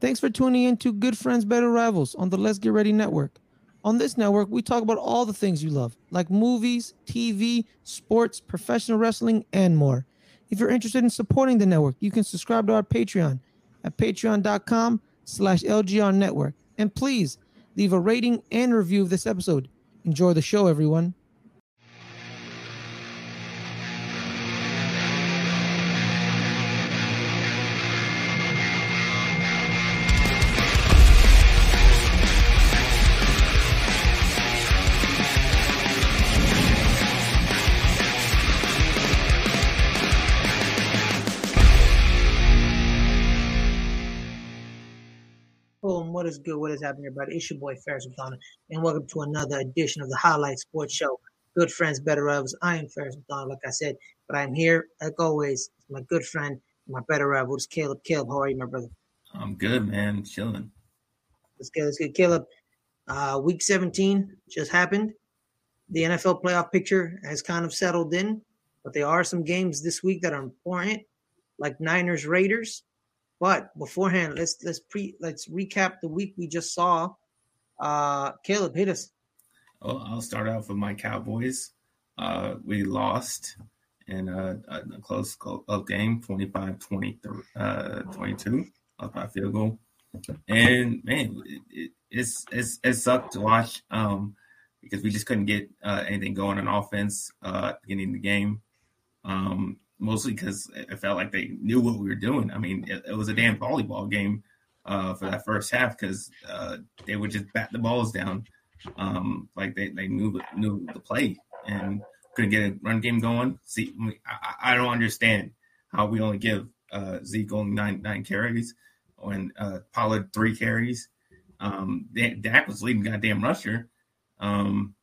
Thanks for tuning in to Good Friends, Better Rivals on the Let's Get Ready Network. On this network, we talk about all the things you love, like movies, TV, sports, professional wrestling, and more. If you're interested in supporting the network, you can subscribe to our Patreon at patreon.com slash LGR network. And please leave a rating and review of this episode. Enjoy the show, everyone. Is good? What is happening, everybody? It's your boy Fares Muthana, and welcome to another edition of the Highlight Sports Show. Good friends, better rivals. I am Fares Muthana, like I said, but I'm here, like always, my good friend, my better rival, it's Caleb. Caleb, how are you, my brother? I'm good, man. Chilling. Let's get, let's get Caleb. Uh, week 17 just happened. The NFL playoff picture has kind of settled in, but there are some games this week that are important, like Niners Raiders. But beforehand, let's let's pre let's recap the week we just saw. Uh Caleb, hit us. Well, I'll start off with my Cowboys. Uh, we lost in a, a close game, 25 23, uh, 22, up by field goal. And man, it, it, it's, it's, it sucked to watch um, because we just couldn't get uh, anything going on offense uh, beginning of the game. Um, mostly because it felt like they knew what we were doing. I mean, it, it was a damn volleyball game uh, for that first half because uh, they would just bat the balls down um, like they, they knew knew the play and couldn't get a run game going. See, I, I don't understand how we only give uh, Zeke only nine nine carries when uh, Pollard three carries. Um, Dak was leading goddamn rusher. Um,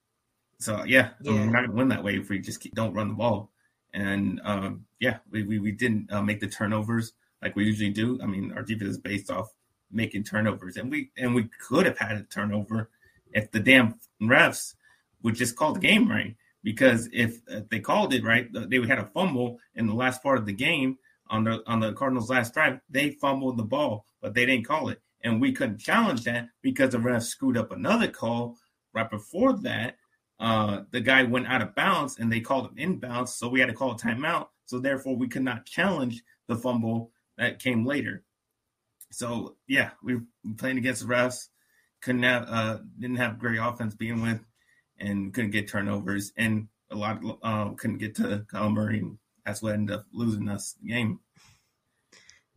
so yeah, yeah. We're not gonna win that way if we just keep, don't run the ball. And um, yeah, we, we, we didn't uh, make the turnovers like we usually do. I mean, our defense is based off making turnovers, and we and we could have had a turnover if the damn refs would just call the game right. Because if, if they called it right, they had a fumble in the last part of the game on the on the Cardinals' last drive. They fumbled the ball, but they didn't call it, and we couldn't challenge that because the refs screwed up another call right before that uh, the guy went out of bounds and they called him inbounds, so we had to call a timeout. So therefore, we could not challenge the fumble that came later. So yeah, we were playing against the refs. Couldn't have uh, didn't have great offense being with, and couldn't get turnovers, and a lot of, uh, couldn't get to Kyler Murray, and that's what ended up losing us the game.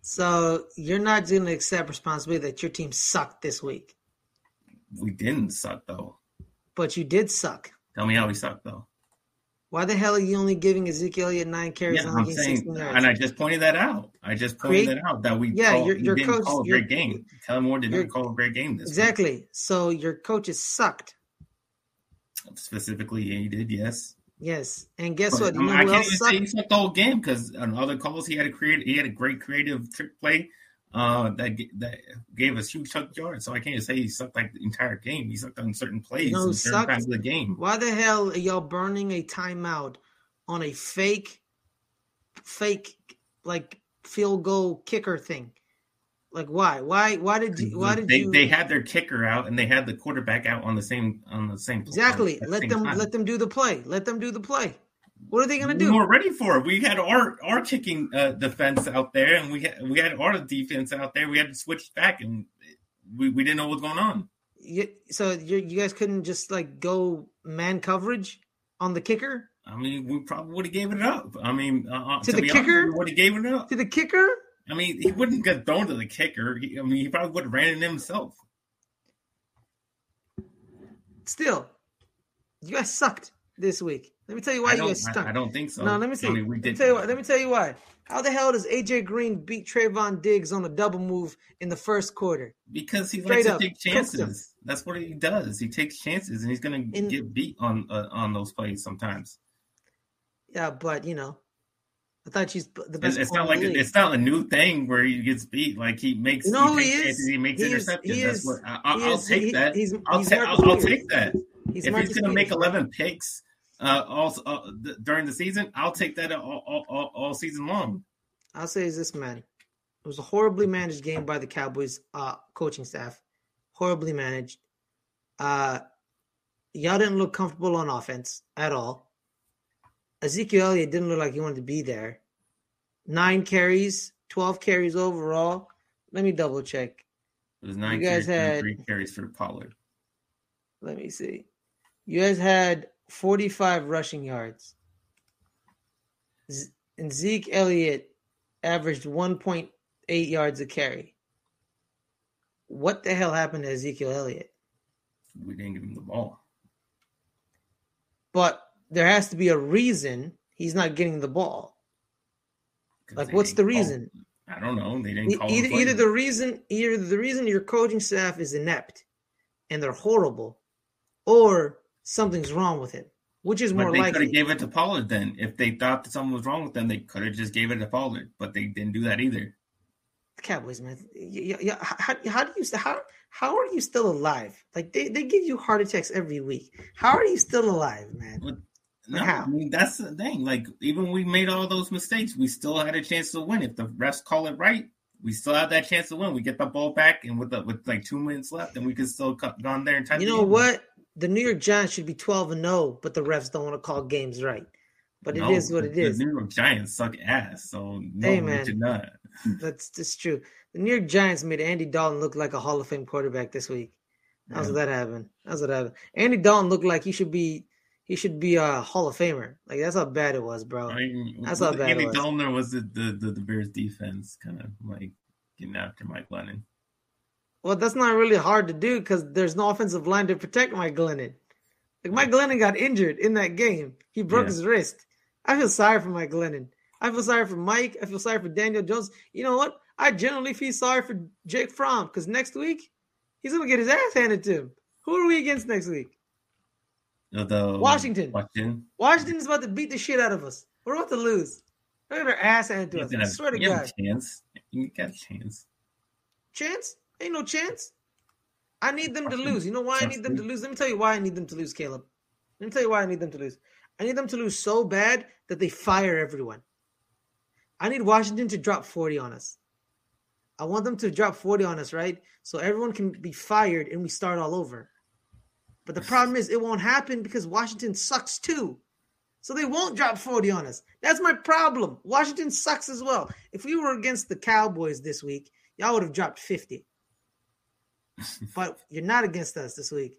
So you're not going to accept responsibility that your team sucked this week. We didn't suck though but you did suck. Tell me how we sucked though. Why the hell are you only giving Ezekiel Elliott nine carries? Yeah, I'm saying, and I just pointed that out. I just pointed Create, that out that we yeah, called, your, your didn't coach, call a great game. Kellen Moore did not call a great game this exactly. Week. So your coaches sucked. Specifically, he did. Yes. Yes, and guess but, what? You know I can't even sucked? say he sucked the whole game because on other calls he had a create he had a great creative trick play uh, that that gave us huge chunk yards. So I can't say he sucked like the entire game. He sucked on certain plays no, certain times of the game. Why the hell are y'all burning a timeout on a fake, fake like field goal kicker thing? Like why? Why? Why did you? Why did they, you? They had their kicker out and they had the quarterback out on the same on the same. Exactly. Let them time. let them do the play. Let them do the play. What are they going to do? We're ready for it. We had our our kicking uh, defense out there, and we had we had our defense out there. We had to switch back, and we, we didn't know what was going on. You, so you, you guys couldn't just like go man coverage on the kicker. I mean, we probably would have gave it up. I mean, uh, uh to, to the kicker, would have gave it up to the kicker. I mean, he wouldn't get thrown to the kicker. He, I mean, he probably would have ran it himself. Still, you guys sucked this week. Let me tell you why you guys stunk. I, I, don't think so. No, let me see. I mean, we did. Let me tell you why. Let me tell you why. How the hell does AJ Green beat Trevon Diggs on a double move in the first quarter? Because he Straight likes to take chances. That's what he does. He takes chances, and he's going to get beat on uh, on those plays sometimes. Yeah, but you know, I thought she's the best. It's, not like a, it's not a new thing where he gets beat. Like he makes, you know, he, he, is, he makes he interceptions. Is, That's what I, will take that. He's, I'll, ta- I'll, I'll, take that. He's if he's going to make eleven picks uh, all uh, th- during the season, I'll take that all, all, all, all, season long. I'll say is this man. It was a horribly managed game by the Cowboys uh, coaching staff. Horribly managed. Uh, y'all didn't look comfortable on offense at all. Ezekiel Elliott didn't look like he wanted to be there. Nine carries, 12 carries overall. Let me double check. It was nine you guys carries, had, three carries for Pollard. Let me see. You guys had 45 rushing yards. And Zeke Elliott averaged 1.8 yards a carry. What the hell happened to Ezekiel Elliott? We didn't give him the ball. But there has to be a reason he's not getting the ball. Like, what's the reason? Call, I don't know. They didn't either, either the reason either the reason your coaching staff is inept and they're horrible, or something's wrong with it, Which is but more they likely? They could have gave it to Pollard then. If they thought that something was wrong with them, they could have just gave it to Pollard. But they didn't do that either. The Cowboys, man. Yeah, yeah, how, how do you how how are you still alive? Like they, they give you heart attacks every week. How are you still alive, man? But, no? I mean that's the thing. Like even we made all those mistakes, we still had a chance to win. If the refs call it right, we still have that chance to win. We get the ball back, and with the, with like two minutes left, and we could still cut, gone there and tie. You know what? The New York Giants should be 12 and 0, but the refs don't want to call games right. But it no, is what it is. The New York Giants suck ass, so no, hey, man, not. that's just true. The New York Giants made Andy Dalton look like a Hall of Fame quarterback this week. How's yeah. that happen? How's that happen? Andy Dalton looked like he should be he should be a Hall of Famer. Like that's how bad it was, bro. I mean, that's how bad Andy it was. Dalton was the, the, the, the Bears defense kind of like getting after Mike Glennon. Well, that's not really hard to do because there's no offensive line to protect Mike Glennon. Like Mike Glennon got injured in that game. He broke yeah. his wrist. I feel sorry for Mike Glennon. I feel sorry for Mike. I feel sorry for Daniel Jones. You know what? I generally feel sorry for Jake Fromm because next week he's gonna get his ass handed to him. Who are we against next week? The Washington. Washington. Washington's about to beat the shit out of us. We're about to lose. They're gonna ass handed to us. I swear to God. chance. You got a chance. Chance? Ain't no chance. I need them to lose. You know why I need them to lose? Let me tell you why I need them to lose, Caleb. Let me tell you why I need them to lose. I need them to lose so bad that they fire everyone. I need Washington to drop 40 on us. I want them to drop 40 on us, right? So everyone can be fired and we start all over. But the problem is it won't happen because Washington sucks too. So they won't drop 40 on us. That's my problem. Washington sucks as well. If we were against the Cowboys this week, y'all would have dropped 50 but you're not against us this week,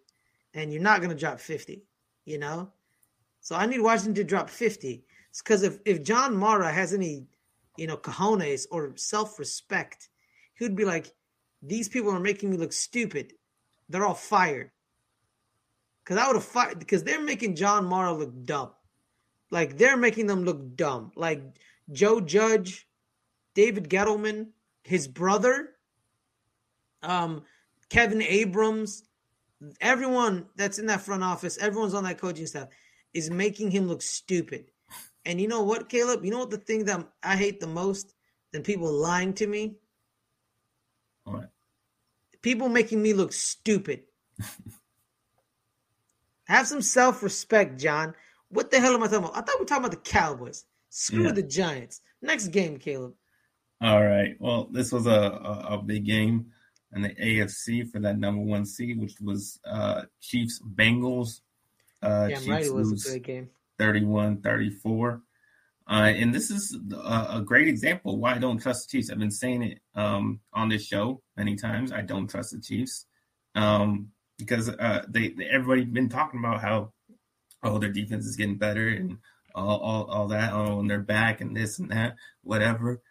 and you're not going to drop 50, you know? So I need Washington to drop 50. Because if, if John Mara has any, you know, cojones or self respect, he would be like, these people are making me look stupid. They're all fired. Because I would have fired, because they're making John Mara look dumb. Like they're making them look dumb. Like Joe Judge, David Gettleman, his brother, um, Kevin Abrams, everyone that's in that front office, everyone's on that coaching staff is making him look stupid. And you know what, Caleb? You know what the thing that I hate the most than people lying to me? What? People making me look stupid. Have some self respect, John. What the hell am I talking about? I thought we were talking about the Cowboys. Screw yeah. the Giants. Next game, Caleb. All right. Well, this was a, a, a big game and the AFC for that number one seed, which was uh, Chiefs Bengals. Uh, yeah, Chiefs right. It was a great game. 31 34. Uh, and this is a, a, great example why I don't trust the Chiefs. I've been saying it um, on this show many times. I don't trust the Chiefs um, because uh, they, they everybody's been talking about how oh their defense is getting better and all, all, all that oh and they're back and this and that whatever.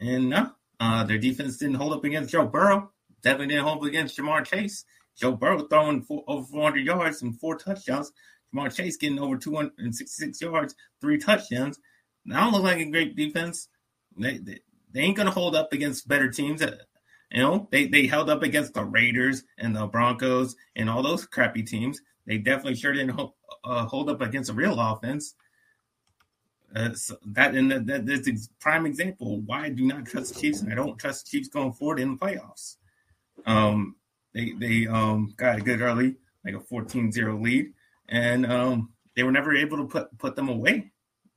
And no, uh, their defense didn't hold up against Joe Burrow definitely didn't hold against Ja'Marr Chase. Joe Burrow throwing four, over 400 yards and four touchdowns. Ja'Marr Chase getting over 266 yards, three touchdowns. Now look like a great defense. They, they, they ain't going to hold up against better teams. You know, they, they held up against the Raiders and the Broncos and all those crappy teams. They definitely sure didn't hold, uh, hold up against a real offense. Uh, so that and that, that, that's prime example why I do not trust Chiefs and I don't trust Chiefs going forward in the playoffs. Um, they they um, got a good early, like a 14-0 lead, and um, they were never able to put put them away.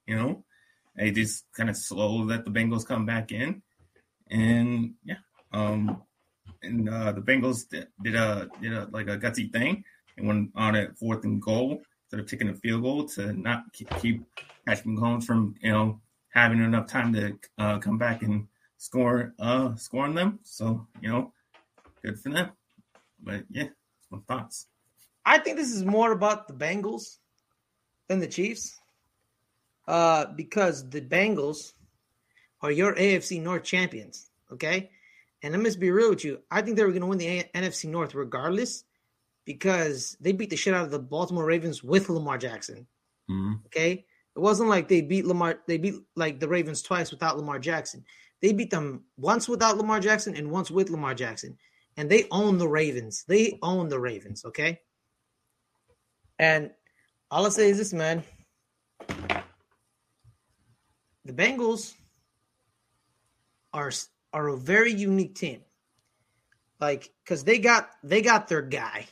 You know, they just kind of slow let the Bengals come back in, and yeah, um, and uh, the Bengals did, did a did a like a gutsy thing and went on it fourth and goal instead of taking a field goal to not keep, keep Patrick Mahomes from you know having enough time to uh, come back and score uh scoring them. So you know, good for them. But yeah, my thoughts. I think this is more about the Bengals than the Chiefs, uh, because the Bengals are your AFC North champions. Okay, and let me be real with you. I think they were going to win the A- NFC North regardless because they beat the shit out of the Baltimore Ravens with Lamar Jackson. Mm-hmm. Okay, it wasn't like they beat Lamar. They beat like the Ravens twice without Lamar Jackson. They beat them once without Lamar Jackson and once with Lamar Jackson, and they own the Ravens. They own the Ravens. Okay, and all I say is this, man. The Bengals are are a very unique team. Like, cause they got they got their guy.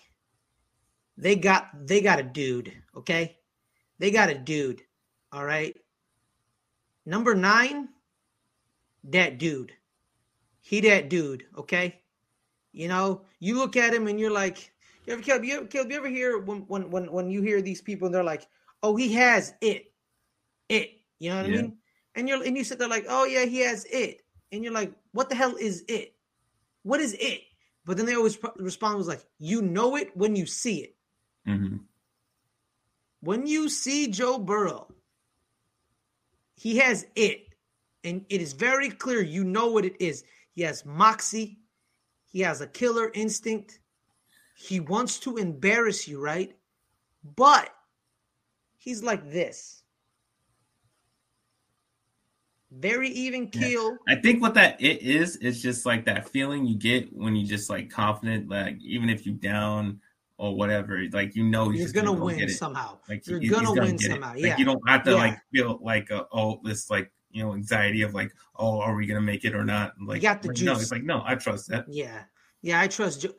They got they got a dude. Okay, they got a dude. All right. Number nine, that dude. He that dude. Okay. You know, you look at him and you're like, you ever, Caleb, you ever, Caleb, you ever hear when, when, when, when you hear these people and they're like, oh, he has it. It. You know what yeah. I mean? And you're, and you sit there like, oh, yeah, he has it. And you're like, what the hell is it? What is it? But then they always respond was like, you know it when you see it. Mm-hmm. When you see Joe Burrow, he has it. And it is very clear you know what it is. He has moxie. He has a killer instinct. He wants to embarrass you, right? But he's like this. Very even keel. Yeah. I think what that it is is just like that feeling you get when you just like confident, like even if you down or whatever, like you know you're gonna, gonna win somehow. Like you're gonna, gonna win somehow. Like, yeah, you don't have to yeah. like feel like a, oh this like you know anxiety of like oh are we gonna make it or not? Like you got the like, juice. No, it's like no, I trust that. Yeah, yeah, I trust. Joe.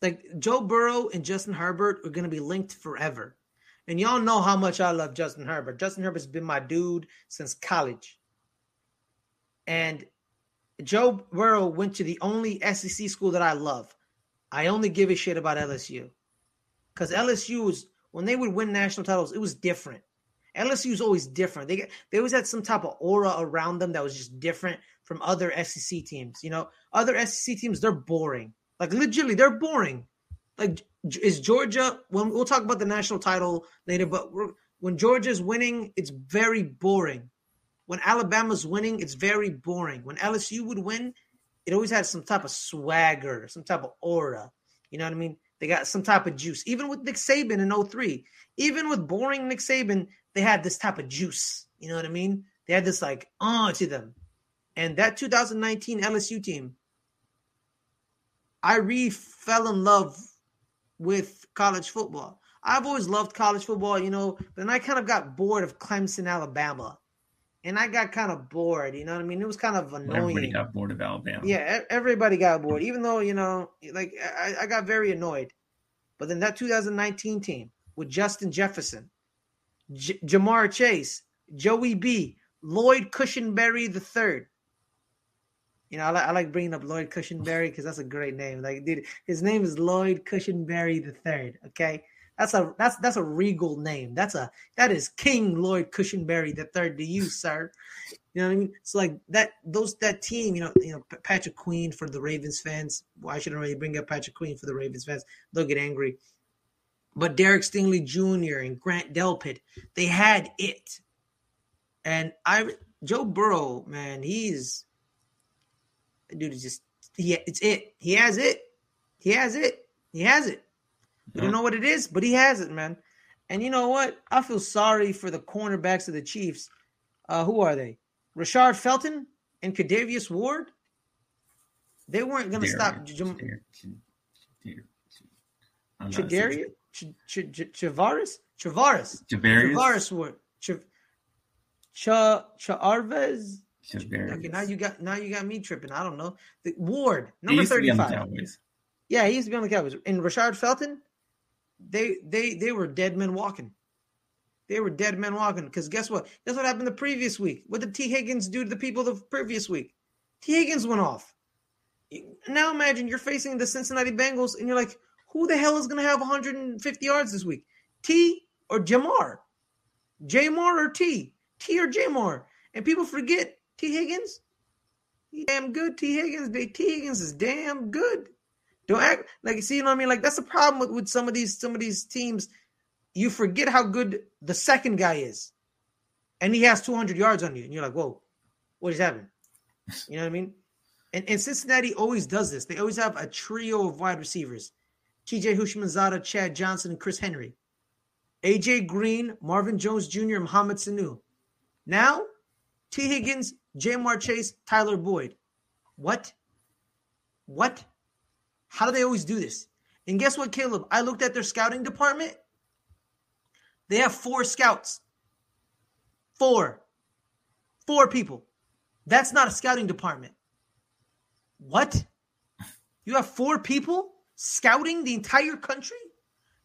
Like Joe Burrow and Justin Herbert are gonna be linked forever, and y'all know how much I love Justin Herbert. Justin Herbert's been my dude since college, and Joe Burrow went to the only SEC school that I love. I only give a shit about LSU because LSU was when they would win national titles, it was different. LSU is always different. They they always had some type of aura around them that was just different from other SEC teams. You know, other SEC teams they're boring. Like legitimately, they're boring. Like is Georgia? When we'll talk about the national title later, but when Georgia's winning, it's very boring. When Alabama's winning, it's very boring. When LSU would win, it always had some type of swagger, some type of aura. You know what I mean? They got some type of juice. Even with Nick Saban in 03, even with boring Nick Saban, they had this type of juice. You know what I mean? They had this like uh to them. And that 2019 LSU team, I really fell in love with college football. I've always loved college football, you know, but then I kind of got bored of Clemson, Alabama and I got kind of bored. You know what I mean? It was kind of annoying. Everybody got bored of Alabama. Yeah, everybody got bored. Even though you know, like I, I got very annoyed. But then that 2019 team with Justin Jefferson, J- Ja'Marr Chase, Joey B, Lloyd Cushenberry the third. You know, I like, I like bringing up Lloyd Cushenberry because that's a great name. Like, dude, his name is Lloyd Cushenberry the third. Okay, that's a that's that's a regal name. That's a that is King Lloyd Cushenberry the third to you, sir. You know what I mean? So like that those that team, you know, you know Patrick Queen for the Ravens fans. Well, I shouldn't really bring up Patrick Queen for the Ravens fans. They'll get angry. But Derek Stingley Jr. and Grant Delpit, they had it. And I Joe Burrow, man, he's a dude is just he it's it. He has it. He has it. He has it. We don't know what it is, but he has it, man. And you know what? I feel sorry for the cornerbacks of the Chiefs. Uh, who are they? Rashad Fenton and Kadavius Ward. They weren't going to stop Jam- Chadarius, Chavaris, Chavaris, Chavaris Ward, Cha Charvez. Okay, now you got now you got me tripping. I don't know. The Ward, number thirty-five. Yeah, he used to be on the Cowboys. And Rashad Fenton, they they they were dead men walking. They were dead men walking. Because guess what? Guess what happened the previous week? What did T. Higgins do to the people the previous week? T. Higgins went off. Now imagine you're facing the Cincinnati Bengals and you're like, who the hell is going to have 150 yards this week? T or Ja'Marr? Ja'Marr or T? T or Ja'Marr? And people forget T Higgins. He damn good. T Higgins. T Higgins is damn good. Don't act like you see, you know what I mean? Like that's the problem with, with some of these some of these teams. You forget how good the second guy is, and he has 200 yards on you, and you're like, "Whoa, what is happening?" You know what I mean? And, and Cincinnati always does this. They always have a trio of wide receivers: T.J. Houshmandzadeh, Chad Johnson, and Chris Henry. AJ Green, Marvin Jones Jr., Mohamed Sanu. Now, T. Higgins, Ja'Marr Chase, Tyler Boyd. What? What? How do they always do this? And guess what, Caleb? I looked at their scouting department. They have four scouts. Four. Four people. That's not a scouting department. What? You have four people scouting the entire country?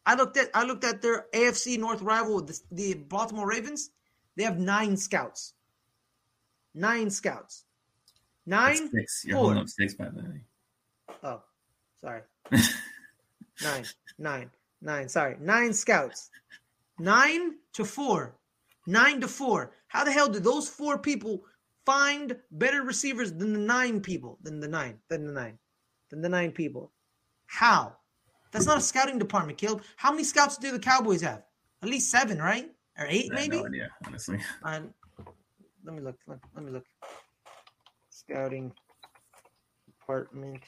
I looked at I looked at their AFC North rival, the, the Baltimore Ravens. They have nine scouts. Nine scouts. Nine. Six. You're holding up six by the way. Oh, sorry. nine, nine, nine. Sorry, nine scouts. Nine to four. Nine to four. How the hell did those four people find better receivers than the nine people? Than the nine? Than the nine? Than the nine people? How? That's not a scouting department, Caleb. How many scouts do the Cowboys have? At least seven, right? Or eight, maybe? No idea, honestly. Let me look. Let, let me look. Scouting department.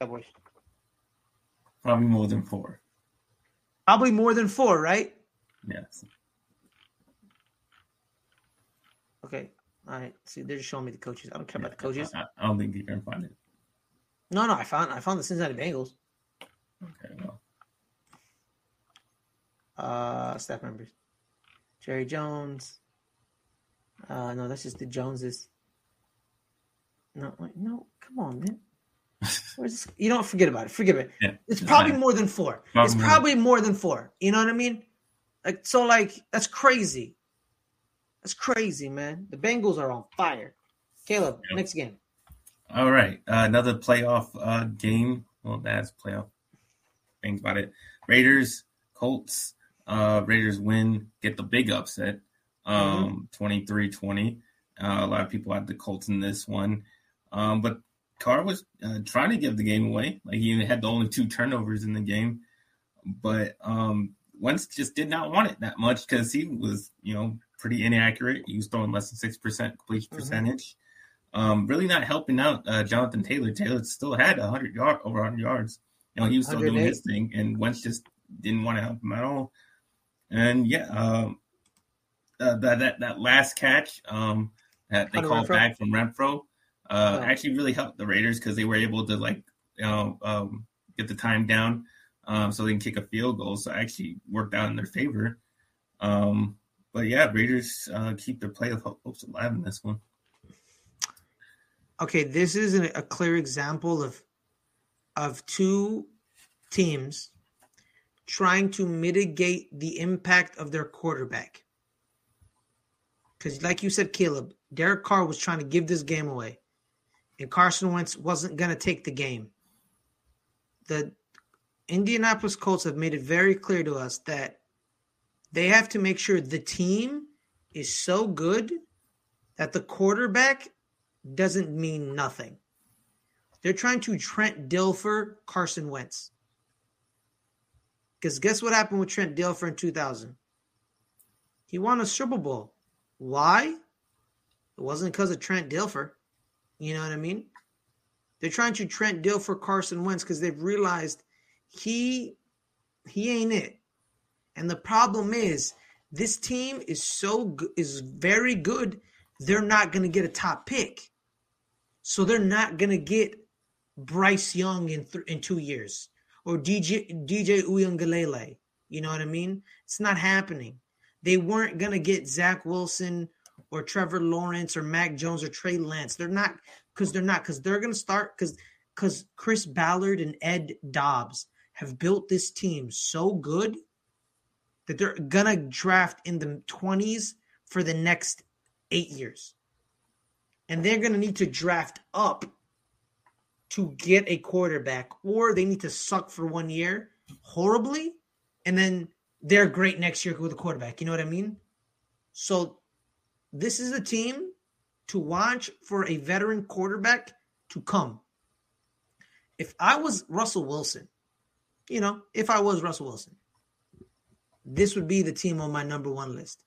Cowboys. Probably more than four. Probably more than four, right? Yes. Okay. All right. See, they're just showing me the coaches. I don't care yeah, about the coaches. I, I, don't think you can find it. No, no. I found I found the Cincinnati Bengals. Okay. Well. Uh, staff members: Jerry Jones. Uh, no, that's just the Joneses. No, wait, no, come on, man. Where's this? You don't forget about it. Forget it. Yeah. It's probably more than four. Probably it's probably more than four. You know what I mean? Like so, like that's crazy. That's crazy, man. The Bengals are on fire. Caleb, yep. next game. All right, uh, another playoff uh, game. Well, that's playoff. Things about it. Raiders, Colts. Uh, Raiders win, get the big upset, um, mm-hmm. 23-20. Uh, a lot of people had the Colts in this one, um, but Carr was uh, trying to give the game away. Like he had the only two turnovers in the game, but um, Wentz just did not want it that much because he was, you know, pretty inaccurate. He was throwing less than six percent completion mm-hmm. percentage. Um, really not helping out uh, Jonathan Taylor. Taylor still had hundred yard over hundred yards. You know, he was still doing his thing, and Wentz just didn't want to help him at all. And yeah, um, uh, that, that that last catch um, that they called back from Renfrow uh, oh. actually really helped the Raiders because they were able to like you know um, get the time down um, so they can kick a field goal. So actually worked out in their favor. Um, but yeah, Raiders uh, keep their playoff hopes alive in this one. Okay, this is a clear example of of two teams trying to mitigate the impact of their quarterback. Because, like you said, Caleb, Derek Carr was trying to give this game away and Carson Wentz wasn't going to take the game. The Indianapolis Colts have made it very clear to us that they have to make sure the team is so good that the quarterback doesn't mean nothing. They're trying to Trent Dilfer Carson Wentz. Because guess what happened with Trent Dilfer in 2000? He won a Super Bowl. Why? It wasn't because of Trent Dilfer. You know what I mean? They're trying to Trent Dilfer Carson Wentz because they've realized he he ain't it. And the problem is this team is so is very good. They're not going to get a top pick, so they're not going to get Bryce Young in th- in two years or DJ DJ Uiagalelei. You know what I mean? It's not happening. They weren't going to get Zach Wilson or Trevor Lawrence or Mac Jones or Trey Lance. They're not because they're not because they're gonna start because because Chris Ballard and Ed Dodds have built this team so good that they're gonna draft in the twenties for the next eight years. And they're going to need to draft up to get a quarterback, or they need to suck for one year horribly, and then they're great next year with a quarterback. You know what I mean? So this is a team to watch for a veteran quarterback to come. If I was Russell Wilson, you know, if I was Russell Wilson, this would be the team on my number one list.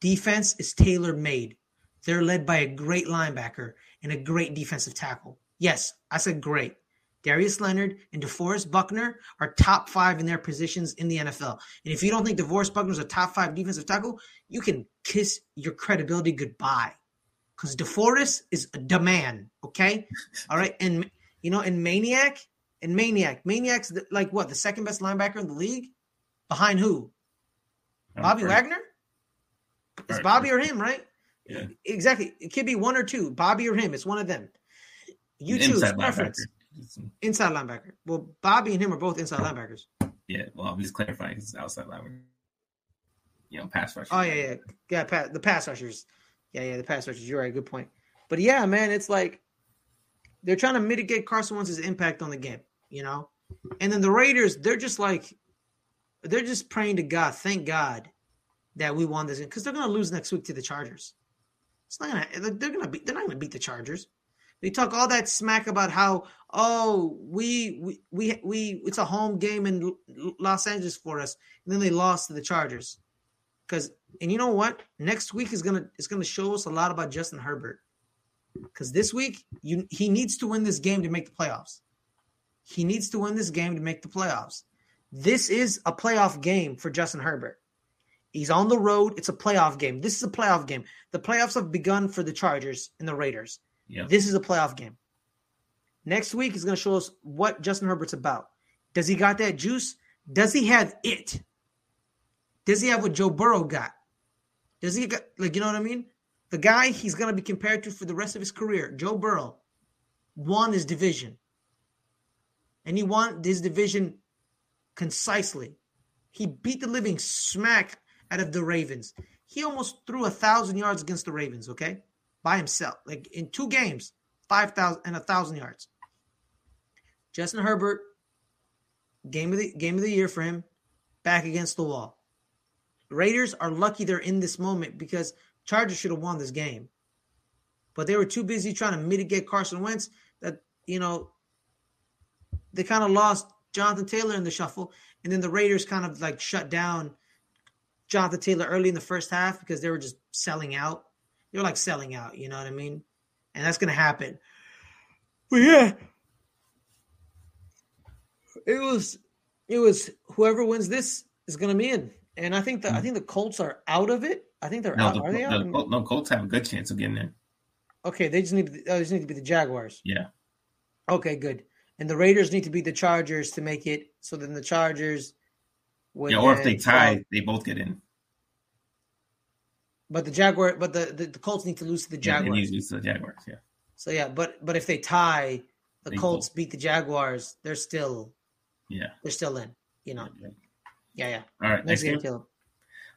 Defense is tailor made. They're led by a great linebacker and a great defensive tackle. Yes, I said great. Darius Leonard and DeForest Buckner are top five in their positions in the NFL. And if you don't think DeForest Buckner is a top five defensive tackle, you can kiss your credibility goodbye. Because DeForest is a demand, okay? All right. And, you know, and Maniac, and Maniac, Maniac's the, like what, the second best linebacker in the league? Behind who? Bobby Wagner? It's Bobby or him, right? Yeah. Exactly. It could be one or two, Bobby or him. It's one of them. You choose Inside preference. linebacker. Inside linebacker. Well, Bobby and him are both inside linebackers. Yeah, well, I'm just clarifying because it's outside linebacker. You know, pass rusher. Oh yeah, yeah, yeah. The pass rushers. Yeah, yeah. The pass rushers. You're right. Good point. But yeah, man, it's like they're trying to mitigate Carson Wentz's impact on the game. You know, and then the Raiders, they're just like they're just praying to God. Thank God that we won this because they're gonna lose next week to the Chargers. It's not gonna. They're gonna beat. They're not gonna beat the Chargers. They talk all that smack about how oh we we we, we it's a home game in Los Angeles for us, and then they lost to the Chargers. Because and you know what? Next week is gonna is gonna show us a lot about Justin Herbert. Because this week you he needs to win this game to make the playoffs. He needs to win this game to make the playoffs. This is a playoff game for Justin Herbert. He's on the road. It's a playoff game. This is a playoff game. The playoffs have begun for the Chargers and the Raiders. Yeah. This is a playoff game. Next week is going to show us what Justin Herbert's about. Does he got that juice? Does he have it? Does he have what Joe Burrow got? Does he got like you know what I mean? The guy he's going to be compared to for the rest of his career, Joe Burrow, won his division. And he won his division concisely. He beat the living smack out of the Ravens. He almost threw a thousand yards against the Ravens, okay? By himself. Like in two games, five thousand and a thousand yards. Justin Herbert, game of the game of the year for him, back against the wall. Raiders are lucky they're in this moment because Chargers should have won this game. But they were too busy trying to mitigate Carson Wentz that, you know, they kind of lost Jonathan Taylor in the shuffle. And then the Raiders kind of like shut down Jonathan Taylor early in the first half because they were just selling out. They were like selling out, you know what I mean? And that's gonna happen. But yeah. It was it was whoever wins this is gonna be in. And I think the I think the Colts are out of it. I think they're No, out. the, are they out? no, Colts have a good chance of getting in. Okay, they just need to, oh, they just need to be the Jaguars. Yeah. Okay, good. And the Raiders need to beat the Chargers to make it. So then the Chargers would Yeah, or if they tie, they both get in. but the Jaguar, but the, the, the Colts need to lose to the Yeah, they Jaguars. need to lose to the Jaguars. Yeah. So yeah, but but if they tie, the They Colts beat the Jaguars, they're still Yeah. they're still in. You know, yeah, yeah. All right. Next Next game. Caleb.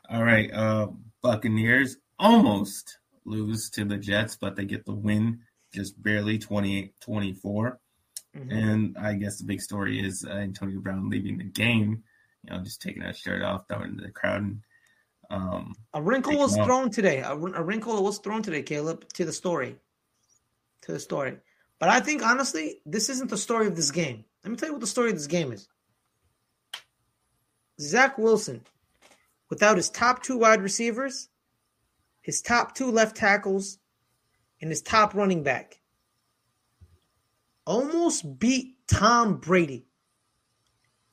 All right. Uh, Buccaneers almost lose to the Jets, but they get the win just barely 28 24. Mhm. And I guess the big story is uh, Antonio Brown leaving the game, you know, just taking that shirt off, throwing it into the crowd. And, um, A wrinkle was thrown today. A, a wrinkle was thrown today, Caleb, to the story. To the story. But I think honestly, this isn't the story of this game. Let me tell you what the story of this game is. Zach Wilson, without his top two wide receivers, his top two left tackles, and his top running back, almost beat Tom Brady.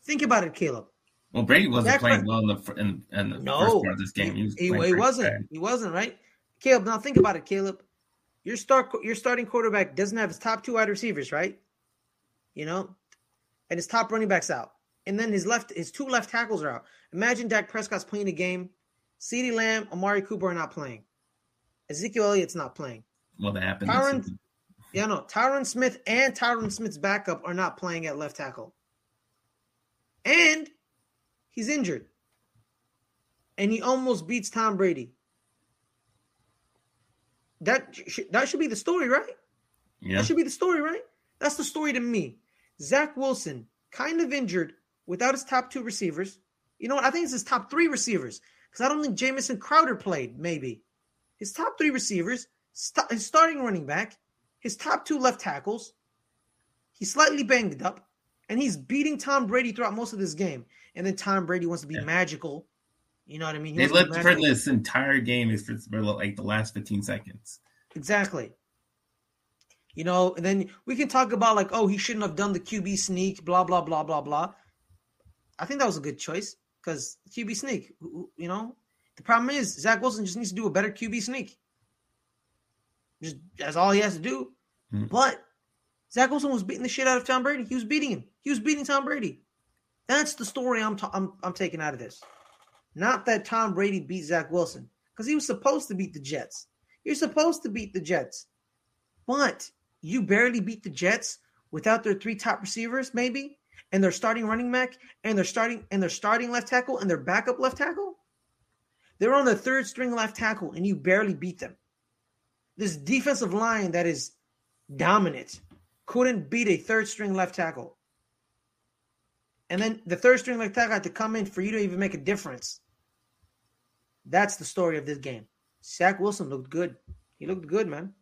Think about it, Caleb. Well, Brady wasn't Dak playing well in the, in, in the No, first part of this game. He, was he, he wasn't. bad. He wasn't right. Caleb, now think about it, Caleb. Your start, your starting quarterback doesn't have his top two wide receivers, right? You know, and his top running backs out, and then his left, his two left tackles are out. Imagine Dak Prescott's playing a game. Ceedee Lamb, Amari Cooper are not playing. Ezekiel Elliott's not playing. Well, that happened. Tyron- Yeah, no. Tyron Smith and Tyron Smith's backup are not playing at left tackle. And he's injured. And he almost beats Tom Brady. that sh- that should be the story, right? Yeah. That should be the story, right? That's the story to me. Zach Wilson, kind of injured without his top two receivers. You know what? I think it's his top three receivers because I don't think Jamison Crowder played, maybe. His top three receivers, st- his starting running back, his top two left tackles. He's slightly banged up, and he's beating Tom Brady throughout most of this game. And then Tom Brady wants to be Yeah. magical. You know what I mean? He They lived for this entire game is for like the last 15 seconds. Exactly. You know, and then we can talk about like, oh, he shouldn't have done the QB sneak, blah blah blah blah blah. I think that was a good choice because QB sneak. You know, the problem is Zach Wilson just needs to do a better QB sneak. Just that's all he has to do. Hmm. But Zach Wilson was beating the shit out of Tom Brady. He was beating him. He was beating Tom Brady. That's the story I'm ta- I'm I'm taking out of this. Not that Tom Brady beat Zach Wilson because he was supposed to beat the Jets. You're supposed to beat the Jets, but you barely beat the Jets without their three top receivers, maybe, and their starting running back, and their starting and their starting left tackle, and their backup left tackle. They're on the third string left tackle, and you barely beat them. This defensive line that is dominant couldn't beat a third string left tackle. And then the third string like tackle had to come in for you to even make a difference. That's the story of this game. Zach Wilson looked good. He looked good, man.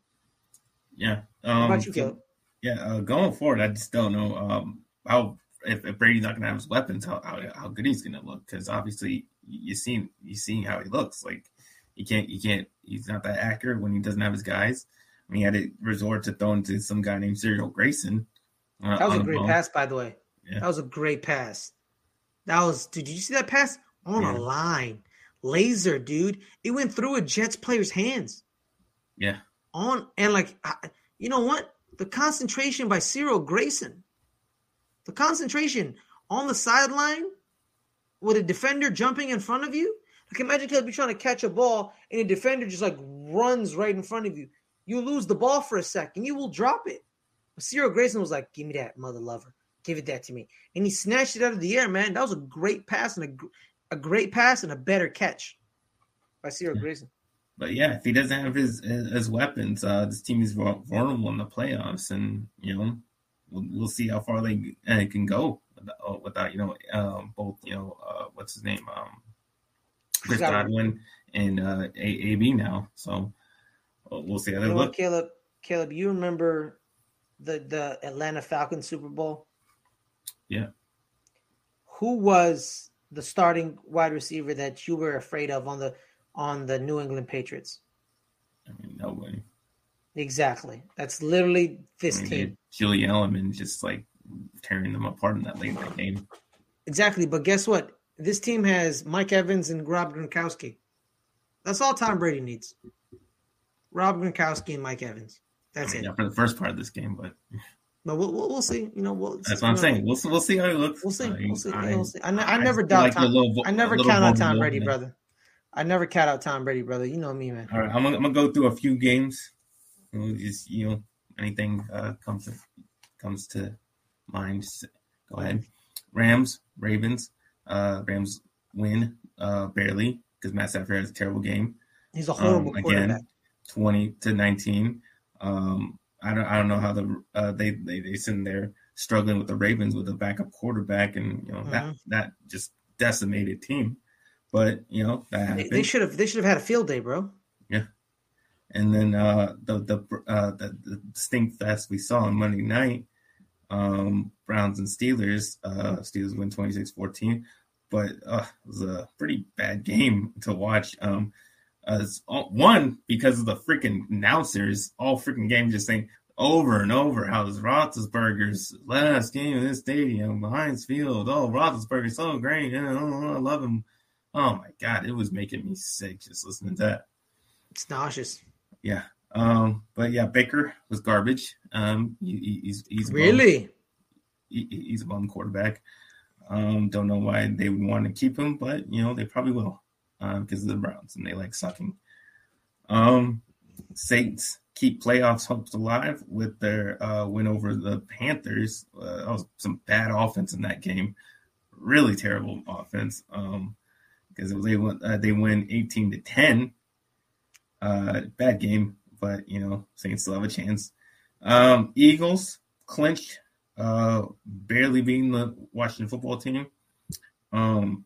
Yeah. Um, about you, so- Caleb? Yeah, uh, going forward, I just don't know um, how if, if Brady's not gonna have his weapons, how how, how good he's gonna look. Because obviously, you seen you seen how he looks. Like he can't you can't he's not that accurate when he doesn't have his guys. I mean, he had to resort to throwing to some guy named Cyril Grayson. uh, That was a great ball. pass, by the way. Yeah. That was a great pass. That was, dude, did you see that pass? On Yeah. a line. Laser, dude. It went through a Jets player's hands. Yeah, On, and like, I- you know what? The concentration by Cyril Grayson. The concentration on the sideline with a defender jumping in front of you. Like, imagine you're trying to catch a ball and a defender just like runs right in front of you. You lose the ball for a second, you will drop it. But Cyril Grayson was like, "Give me that, mother lover. Give it that to me." And he snatched it out of the air, man. That was a great pass and a, a great pass and a better catch by Cyril Yeah. Grayson. but yeah, if he doesn't have his his weapons, uh, this team is vulnerable in the playoffs, and you know we'll, we'll see how far they uh, can go without, without you know um, both you know uh, what's his name um, Chris. Godwin and uh, A- AB now. So uh, we'll see how You they know what, look. Caleb? Caleb, you remember the the Atlanta Falcons Super Bowl? Yeah. Who was the starting wide receiver that you were afraid of on the on the New England Patriots? I mean, nobody. Exactly. That's literally I this mean, team. Julian Edelman just like tearing them apart in that late night game. Exactly. But guess what? This team has Mike Evans and Rob Gronkowski. That's all Tom Brady needs. Rob Gronkowski and Mike Evans. That's I mean, it. yeah, for the first part of this game, but But we'll, we'll, we'll see. You know, we'll, that's what I'm saying. We'll see, we'll see how he looks. We'll see. Uh, We'll see. I- Yeah, we'll see. I, I I never doubt like Tom. little I never count out Tom Brady, brother. I never count out Tom Brady, brother. You know me, man. All right, I'm gonna, I'm gonna go through a few games. We'll just you know anything uh, comes to comes to mind. Go ahead. Rams, Ravens. Uh, Rams win uh, barely because Matt Stafford has a terrible game. He's a horrible Um, quarterback. again, twenty to nineteen. Um, I don't I don't know how the uh, they they they sitting there struggling with the Ravens with a backup quarterback and you know that Mhm. that just decimated team. But you know that They, they should have. They should have had a field day, bro. Yeah, and then uh, the the uh, the, the stink fest we saw on Monday night, um, Browns and Steelers. Uh, Steelers win 26-14, but uh, it was a pretty bad game to watch. Um, as one because of the freaking announcers, all freaking game just saying over and over how it's Roethlisberger's last game in this stadium, Heinz Field. Oh, Roethlisberger's so great. Oh, I love him. Oh my god, it was making me sick just listening to that. It's nauseous. Yeah. Um, but yeah, Baker was garbage. Um, he- he's he's. Really? He, he's a bum quarterback. Um, don't know why they would want to keep him, but you know they probably will because of the Browns and they like sucking. Um, Saints keep playoffs hopes alive with their uh, win over the Panthers. Uh, that was some bad offense in that game, really terrible offense. Um, because they went uh, they win eighteen to ten. Uh, bad game but you know, Saints still have a chance. Um, Eagles clinched, uh, barely beating the Washington football team. Um,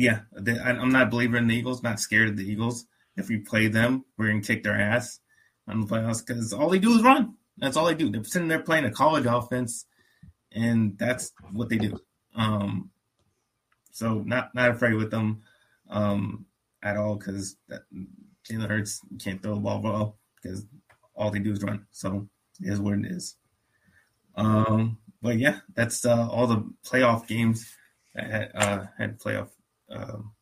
yeah, I, I'm not a believer in the Eagles. Not scared of the Eagles. If we play them, we're gonna kick their ass on the playoffs because all they do is run. That's all they do. They're sitting there playing a college offense, and that's what they do. Um, so not not afraid with them um, at all because Jalen Hurts can't throw the ball well because all they do is run. So it is what it is. Um, but yeah, that's uh, all the playoff games that had, uh, had playoff um,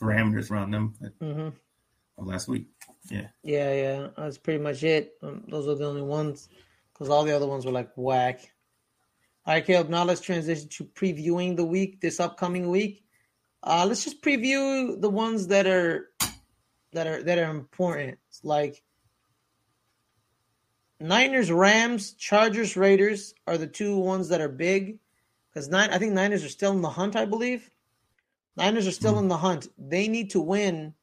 parameters around them Mm-hmm. last week. Yeah. Yeah, yeah, that's pretty much it. Um, those are the only ones because all the other ones were like whack. All right, Caleb. Now let's transition to previewing the week, this upcoming week. Uh, let's just preview the ones that are that are that are important, like Niners, Rams, Chargers, Raiders are the two ones that are big because nine. I think Niners are still in the hunt. I believe Niners are still Mhm. in the hunt. They need to win.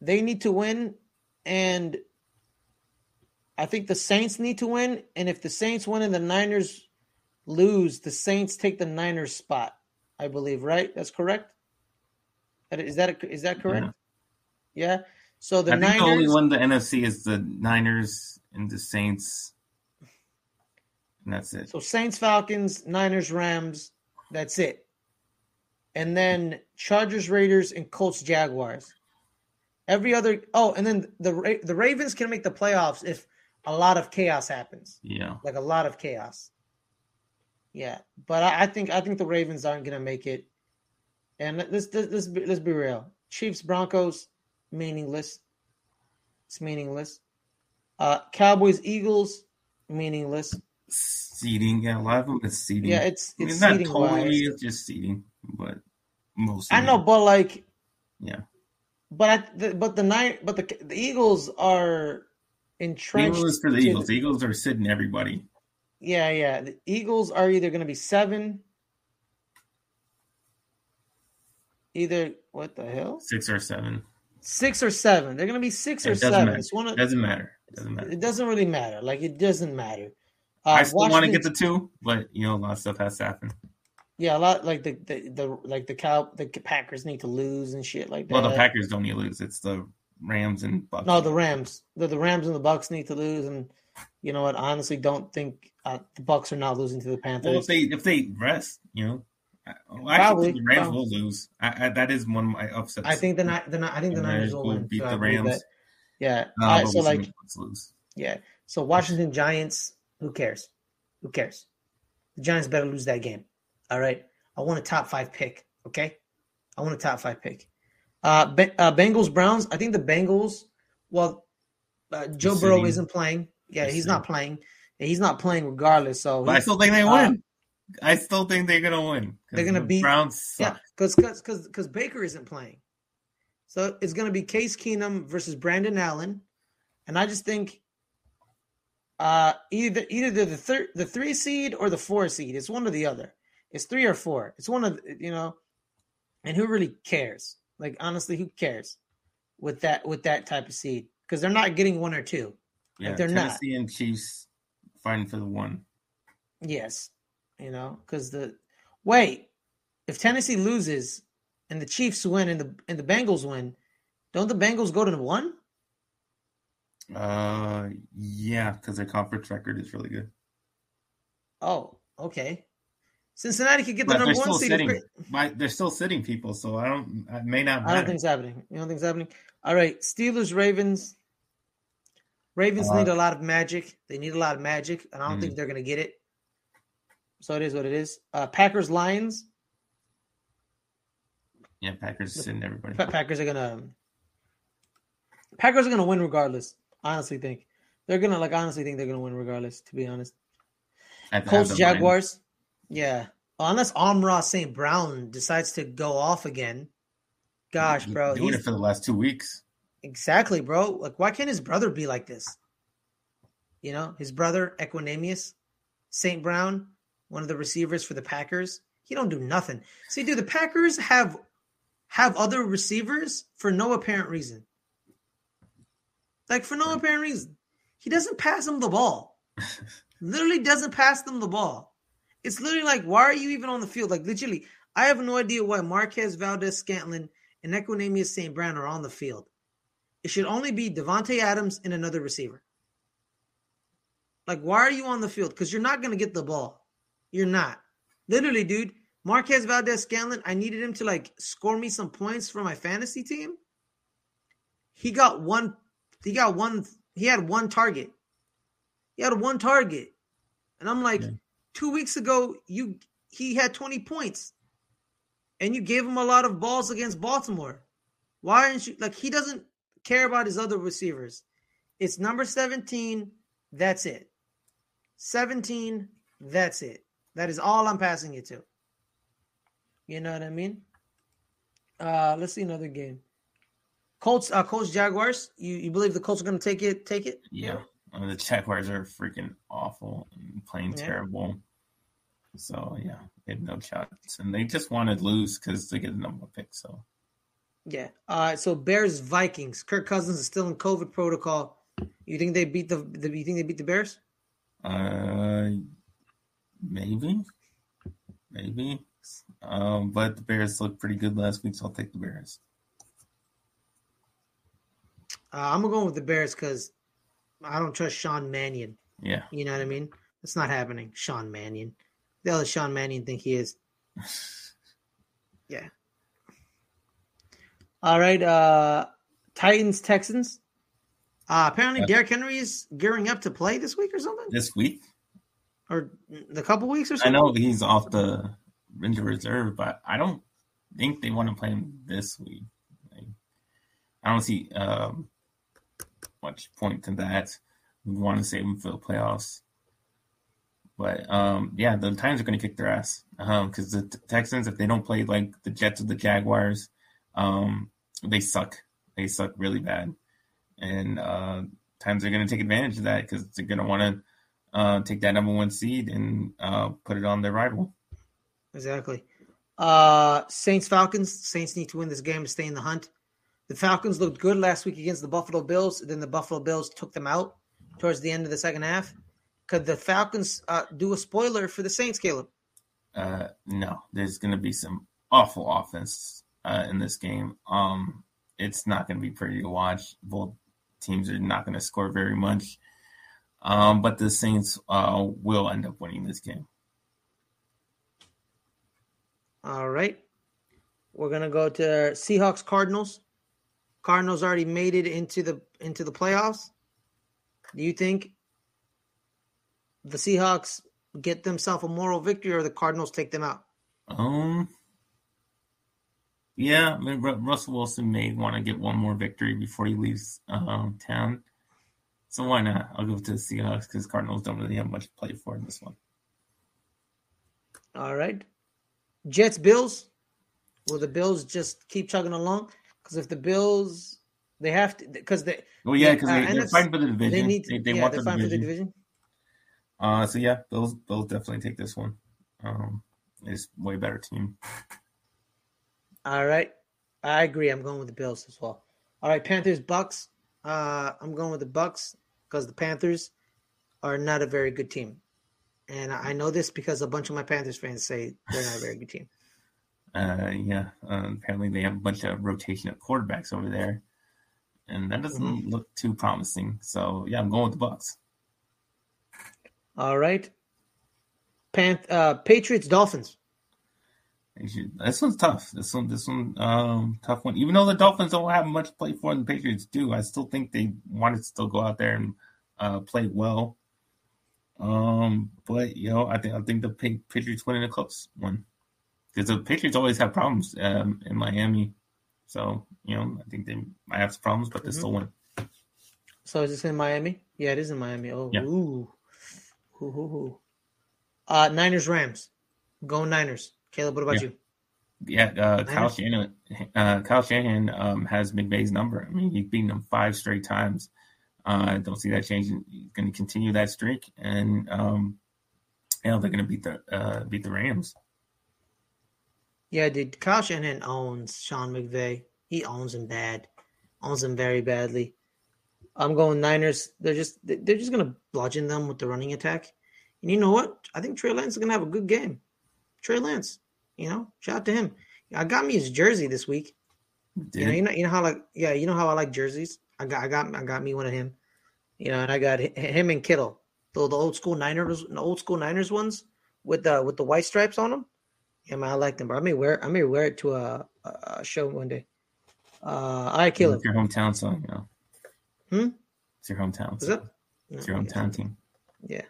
They need to win, and I think the Saints need to win. And if the Saints win and the Niners lose, the Saints take the Niners spot. I believe, right? That's correct. Is that is that correct? Yeah. So the I think Niners. the only one the NFC is the Niners and the Saints, and that's it. So Saints, Falcons, Niners, Rams. That's it. And then Chargers, Raiders, and Colts, Jaguars. Every other. Oh, and then the the Ravens can make the playoffs if a lot of chaos happens, Yeah. like a lot of chaos. Yeah, but I, I think I think the Ravens aren't gonna make it. And let's let's let's be, let's be real. Chiefs, Broncos, meaningless. It's meaningless. Uh, Cowboys, Eagles, meaningless. Seating, yeah, a lot of them is seating. Yeah, it's I mean, it's not totally, wise. it's just seating, but most. I know, but like, Yeah. but I, the, but the night, but the the Eagles are entrenched. Eagles for the to Eagles. The Eagles are sitting everybody. yeah, yeah. The Eagles are either going to be seven, either what the hell, Six or seven. six or seven. They're going to be six It or seven. matter. It's one of. Doesn't matter. It Doesn't matter. It doesn't really matter. Like it doesn't matter. Uh, I still want to get the two, but you know, a lot of stuff has to happen. yeah, a lot like the, the the like the cow the Packers need to lose and shit like that. Well, the Packers don't need to lose. It's the Rams and Bucks. No, the Rams. The, the Rams and the Bucks need to lose, and you know what? I honestly don't think uh, the Bucks are not losing to the Panthers. Well, if they if they rest, you know, well, Probably, the Rams probably. will lose. I, I, that is one of my upsets. I think the Ni- the Ni- I think the The Niners will win. beat so the Rams. Yeah. Uh, right, so like lose. yeah. So Washington Giants. Who cares? Who cares? The Giants better lose that game. All right. I want a top five pick. Okay. I want a top five pick. Uh, Be- uh Bengals Browns. I think the Bengals. Well, uh, Joe They're Burrow sitting. isn't playing. Yeah, They're he's not playing. He's not playing regardless. So I still think they uh, win. I still think they're gonna win. They're gonna the beat- Browns. Yeah, because because because Baker isn't playing, so it's going to be Case Keenum versus Brandon Allen, and I just think, uh, either either the the third the three seed or the four seed. It's one or the other. It's three or four. It's one of you know, and who really cares? Like honestly, who cares with that with that type of seed? Because they're not getting one or two. Yeah, they're not. Tennessee and Chiefs fighting for the one. Yes, you know, because the wait, if Tennessee loses and the Chiefs win and the and the Bengals win, don't the Bengals go to the one? Uh, yeah, because their conference record is really good. Oh, okay. Cincinnati could get the But number one seed. sitting. My, they're still sitting people, so I don't. I may not I don't think it's happening. You don't think it's happening? All right, Steelers, Ravens. Ravens Uh, need a lot of magic. They need a lot of magic, and I don't Mm. think they're going to get it. So it is what it is. Uh, Packers, Lions. Yeah, Packers sitting everybody. Pa- Packers are gonna Packers are gonna win regardless. Honestly, think they're gonna like honestly think they're gonna win regardless. To be honest, Colts at the line. Jaguars, yeah. Well, unless Amon-Ra St. Brown decides to go off again, gosh, He's bro, doing he's, it for the last two weeks. exactly, bro. Like, why can't his brother be like this? You know, his brother Equanimeous St. Brown, one of the receivers for the Packers. He don't do nothing. See, dude, the Packers have have other receivers for no apparent reason. Like for no apparent reason. He doesn't pass them the ball. literally doesn't pass them the ball. It's literally like, why are you even on the field? Like literally, I have no idea why Marquez Valdes-Scantling and Equanimeous St. Brown are on the field. It should only be Davante Adams and another receiver. Like, why are you on the field? Because you're not going to get the ball. You're not. Literally, dude. Marquez Valdes-Scantling, I needed him to like score me some points for my fantasy team. He got one. He got one. He had one target. He had one target, and I'm like, yeah. two weeks ago, you he had 20 points, and you gave him a lot of balls against Baltimore. Why aren't you like? He doesn't care about his other receivers. It's number 17. That's it. 17. That's it. That is all I'm passing it to. You know what I mean? Uh, let's see another game. Colts, uh, Colts, Jaguars. You you believe the Colts are going to take it? Take it? Yeah. I mean, the Jaguars are freaking awful and playing yeah. terrible. So yeah, they have no shots, and they just wanted to lose because they get the number one pick. So yeah. Uh, so Bears Vikings. Kirk Cousins is still in COVID protocol. You think they beat the, the you think they beat the Bears? Uh, maybe, maybe. Um, but the Bears looked pretty good last week, so I'll take the Bears. Uh, I'm gonna with the Bears because I don't trust Sean Mannion. Yeah, you know what I mean. It's not happening. Sean Mannion. The other Sean Mannion think he is? yeah. All right. Uh, Titans Texans. Uh, apparently, yeah. Derrick Henry is gearing up to play this week or something. This week, or the couple weeks or something. I know he's off the injured reserve, but I don't think they want to play him this week. Like, I don't see um, much point to that. We want to save them for the playoffs. But um, yeah, the Titans are going to kick their ass because um, the Texans, if they don't play like the Jets or the Jaguars, um, they suck. They suck really bad, and uh, times they're going to take advantage of that because they're going to want to uh, take that number one seed and uh, put it on their rival. Exactly. Uh, Saints Falcons. Saints need to win this game to stay in the hunt. The Falcons looked good last week against the Buffalo Bills. Then the Buffalo Bills took them out towards the end of the second half. Could the Falcons uh, do a spoiler for the Saints, Caleb? Uh, no, there's going to be some awful offense uh, in this game. Um, it's not going to be pretty to watch. Both teams are not going to score very much. Um, but the Saints uh, will end up winning this game. All right. We're gonna go to Seahawks Cardinals. Cardinals already made it into the into the playoffs. Do you think the Seahawks get themselves a moral victory or the Cardinals take them out? Um yeah, I mean, Russell Wilson may want to get one more victory before he leaves um, town. So why not? I'll go to the Seahawks because Cardinals don't really have much to play for in this one. All right. Jets Bills. Will the Bills just keep chugging along? Because if the Bills, they have to, because they. Well, yeah, because they, are fighting for the division. They need. To, they, they yeah, want the division. For the division. Uh, so yeah, Bills. Bills definitely take this one. Um, it's way better team. All right. I agree. I'm going with the Bills as well. All right, Panthers Bucks. Uh, I'm going with the Bucks because the Panthers are not a very good team, and I know this because a bunch of my Panthers fans say they're not a very good team. Uh, yeah. Um, apparently, they have a bunch of rotation of quarterbacks over there, and that doesn't mm-hmm. look too promising. So, yeah, I'm going with the Bucks. All right. Panth- uh, Patriots Dolphins. This one's tough. This one, this one, um, tough one. Even though the Dolphins don't have much to play for, and the Patriots do, I still think they want to still go out there and uh, play well. Um, but you know, I think I think the Patriots winning a close one because the Patriots always have problems um, in Miami. So you know, I think they might have some problems, but they mm-hmm. still win. So is this in Miami? Yeah, it is in Miami. Oh, yeah. ooh, ooh, ooh, ooh. Uh, Niners Rams, go Niners. Caleb, what about yeah. you? Yeah, uh, Kyle Shanahan. Uh, Kyle Shanahan um, has McVay's number. I mean, he's beaten them five straight times. Uh, I don't see that changing. He's going to continue that streak, and um, you know they're going to beat the uh, beat the Rams. Yeah, dude. Kyle Shanahan owns Sean McVay. He owns him bad. Owns him very badly. I'm going Niners. They're just they're just gonna bludgeon them with the running attack. And you know what? I think Trey Lance is gonna have a good game. Trey Lance, you know, shout out to him. I got me his jersey this week. You know, you know, you know how like yeah, you know how I like jerseys. I got I got I got me one of him. You know, and I got him and Kittle, the the old school Niners, the old school Niners ones with the with the white stripes on them. Yeah, man, I like them, bro. I may wear I may wear it to a, a show one day. Uh, all right, Caleb. It's your hometown song, you know. Hmm. It's your hometown. Is it? It's your hometown team. Yeah.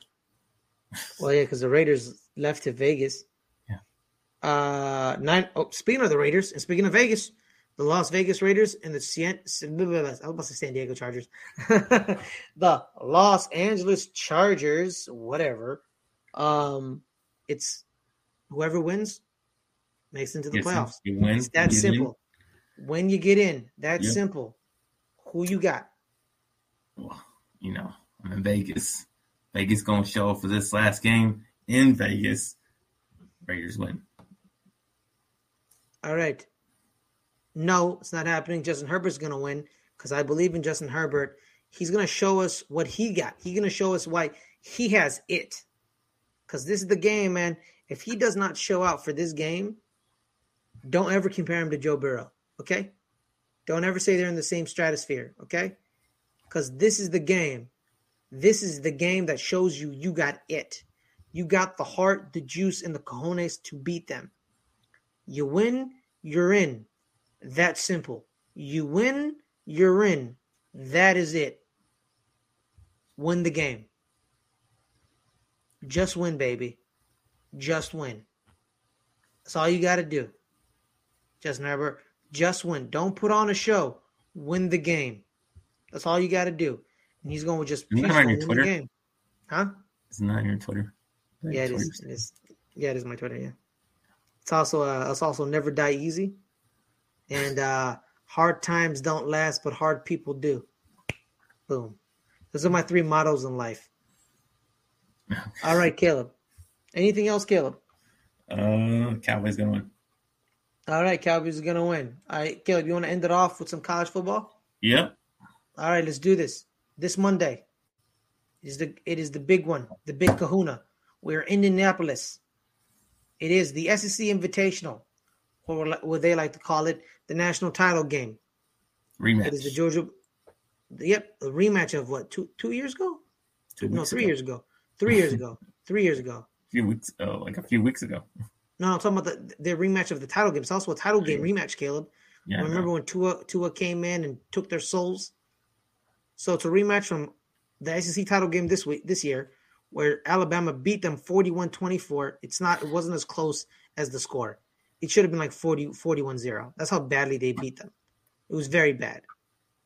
Well, yeah, because the Raiders left to Vegas. Yeah. Uh, nine. Oh, speaking of the Raiders, and speaking of Vegas, the Las Vegas Raiders and the San, I was about to say San Diego Chargers, the Los Angeles Chargers, whatever. Um, it's whoever wins makes it into the Yes, playoffs. You win. It's that get in. simple. When you get in, that's Yep. simple. Who you got? Well, you know, I'm in Vegas. Vegas gonna show for this last game in Vegas. Raiders win. All right. No, it's not happening. Justin Herbert's going to win because I believe in Justin Herbert. He's going to show us what he got. He's going to show us why he has it. Because this is the game, man. If he does not show out for this game, don't ever compare him to Joe Burrow. Okay? Don't ever say they're in the same stratosphere. Okay? Because this is the game. This is the game that shows you you got it. You got the heart, the juice, and the cojones to beat them. You win, you're in. That simple. You win, you're in. That is it. Win the game. Just win, baby. Just win. That's all you got to do. Justin Herbert, just win. Don't put on a show. Win the game. That's all you got to do. And he's going to just Isn't that on your win Twitter? the game. Huh? Isn't that on your Twitter? Yeah, it is. It is. Yeah, it is my Twitter. Yeah, it's also uh, it's also never die easy, and uh, hard times don't last, but hard people do. Boom. Those are my three mottos in life. All right, Caleb. Anything else, Caleb? Uh, Cowboys gonna win. All right, Cowboys are gonna win. All right, Caleb. You want to end it off with some college football? Yeah. All right, let's do this. This Monday is the it is the big one, the big Kahuna. We're in Indianapolis. It is the SEC Invitational, or what they like to call it, the national title game. Rematch. It is the Georgia. Yep, a rematch of what two two years ago? Two no, three ago. years ago. Three years ago. Three years ago. A few weeks. Oh, like a few weeks ago. No, I'm talking about the, the rematch of the title game. It's also a title game rematch, Caleb. Yeah. I. Remember when Tua Tua came in and took their souls? So it's a rematch from the SEC title game this week this year, where Alabama beat them 41-24. It's not it wasn't as close as the score. It should have been like 40 41-0. That's how badly they beat them. It was very bad.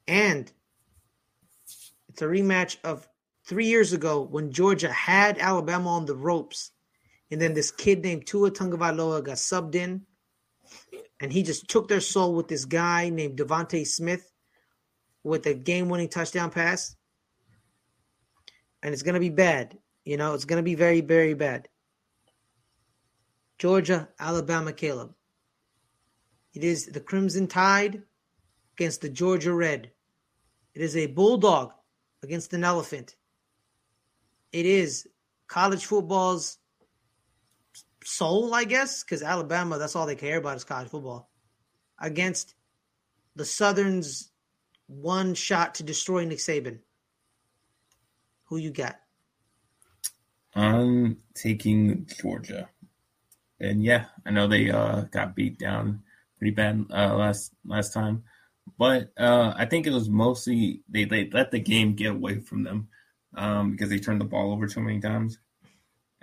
And it's a rematch of three years ago when Georgia had Alabama on the ropes. And then this kid named Tua Tagovailoa got subbed in and he just took their soul with this guy named DeVonta Smith with a game-winning touchdown pass. And it's gonna be bad. You know, it's gonna be very, very bad. Georgia, Alabama, Caleb. It is the Crimson Tide against the Georgia Red. It is a bulldog against an elephant. It is college football's soul, I guess, because Alabama, that's all they care about is college football. Against the Southern's one shot to destroy Nick Saban. Who you got? I'm taking Georgia. And yeah, I know they uh, got beat down pretty bad uh, last last time, but uh, I think it was mostly they, they let the game get away from them um, because they turned the ball over too many times.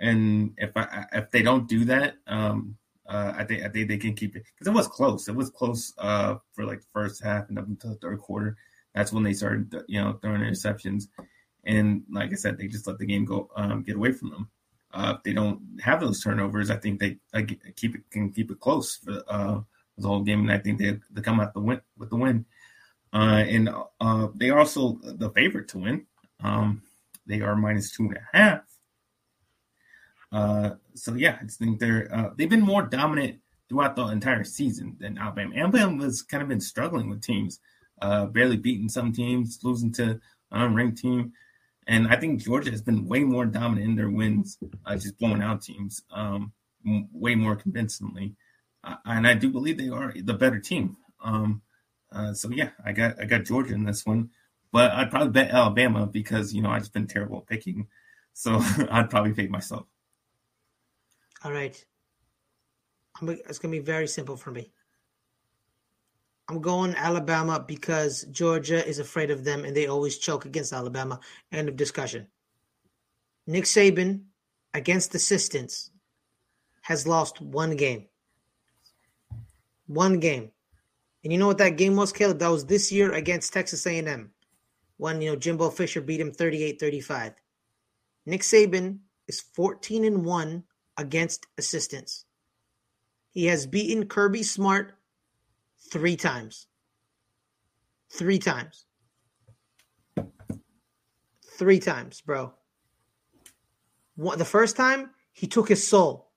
And if I if they don't do that, um, uh, I think I think they can keep it because it was close. It was close uh, for like the first half and up until the third quarter. That's when they started, you know, throwing interceptions. And like I said, they just let the game go um, get away from them. Uh, if they don't have those turnovers, I think they keep it can keep it close for uh, the whole game, and I think they they come out the win with the win. Uh, and uh, they are also the favorite to win. Um, they are minus two and a half. Uh, so yeah, I just think they're uh, they've been more dominant throughout the entire season than Alabama. Alabama has kind of been struggling with teams, uh, barely beating some teams, losing to an unranked team. And I think Georgia has been way more dominant in their wins, uh, just blowing out teams, um, way more convincingly. Uh, and I do believe they are the better team. Um, so yeah, I got I got Georgia in this one, but I'd probably bet Alabama because you know I've just been terrible at picking, so I'd probably pick myself. All right. I'm, it's going to be very simple for me. I'm going Alabama because Georgia is afraid of them and they always choke against Alabama. End of discussion. Nick Saban, against assistants, has lost one game. One game. And you know what that game was, Caleb? That was this year against Texas A&M. When, you know, Jimbo Fisher beat him 38-35. Nick Saban is 14 and 1 against assistance. He has beaten Kirby Smart three times. Three times. Three times, bro. One, the first time, he took his soul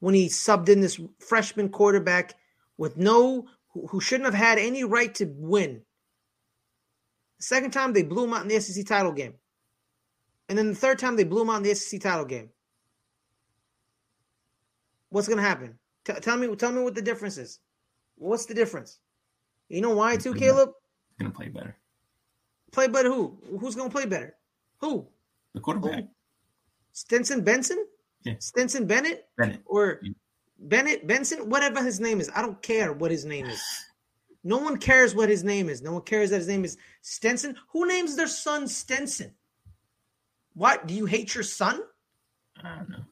when he subbed in this freshman quarterback with no, who, who shouldn't have had any right to win. The second time, they blew him out in the SEC title game. And then the third time, they blew him out in the SEC title game. What's going to happen? T- tell me, tell me what the difference is. What's the difference? You know why too, Caleb? Gonna play better. Play better who? Who's gonna play better? Who? The quarterback. Who? Stinson Benson? Yeah. Stinson Bennett? Bennett. Or Yeah. Bennett Benson? Whatever his name is. I don't care what his name is. No one cares what his name is. No one cares that his name is Stenson. Who names their son Stenson? What? Do you hate your son? I don't know.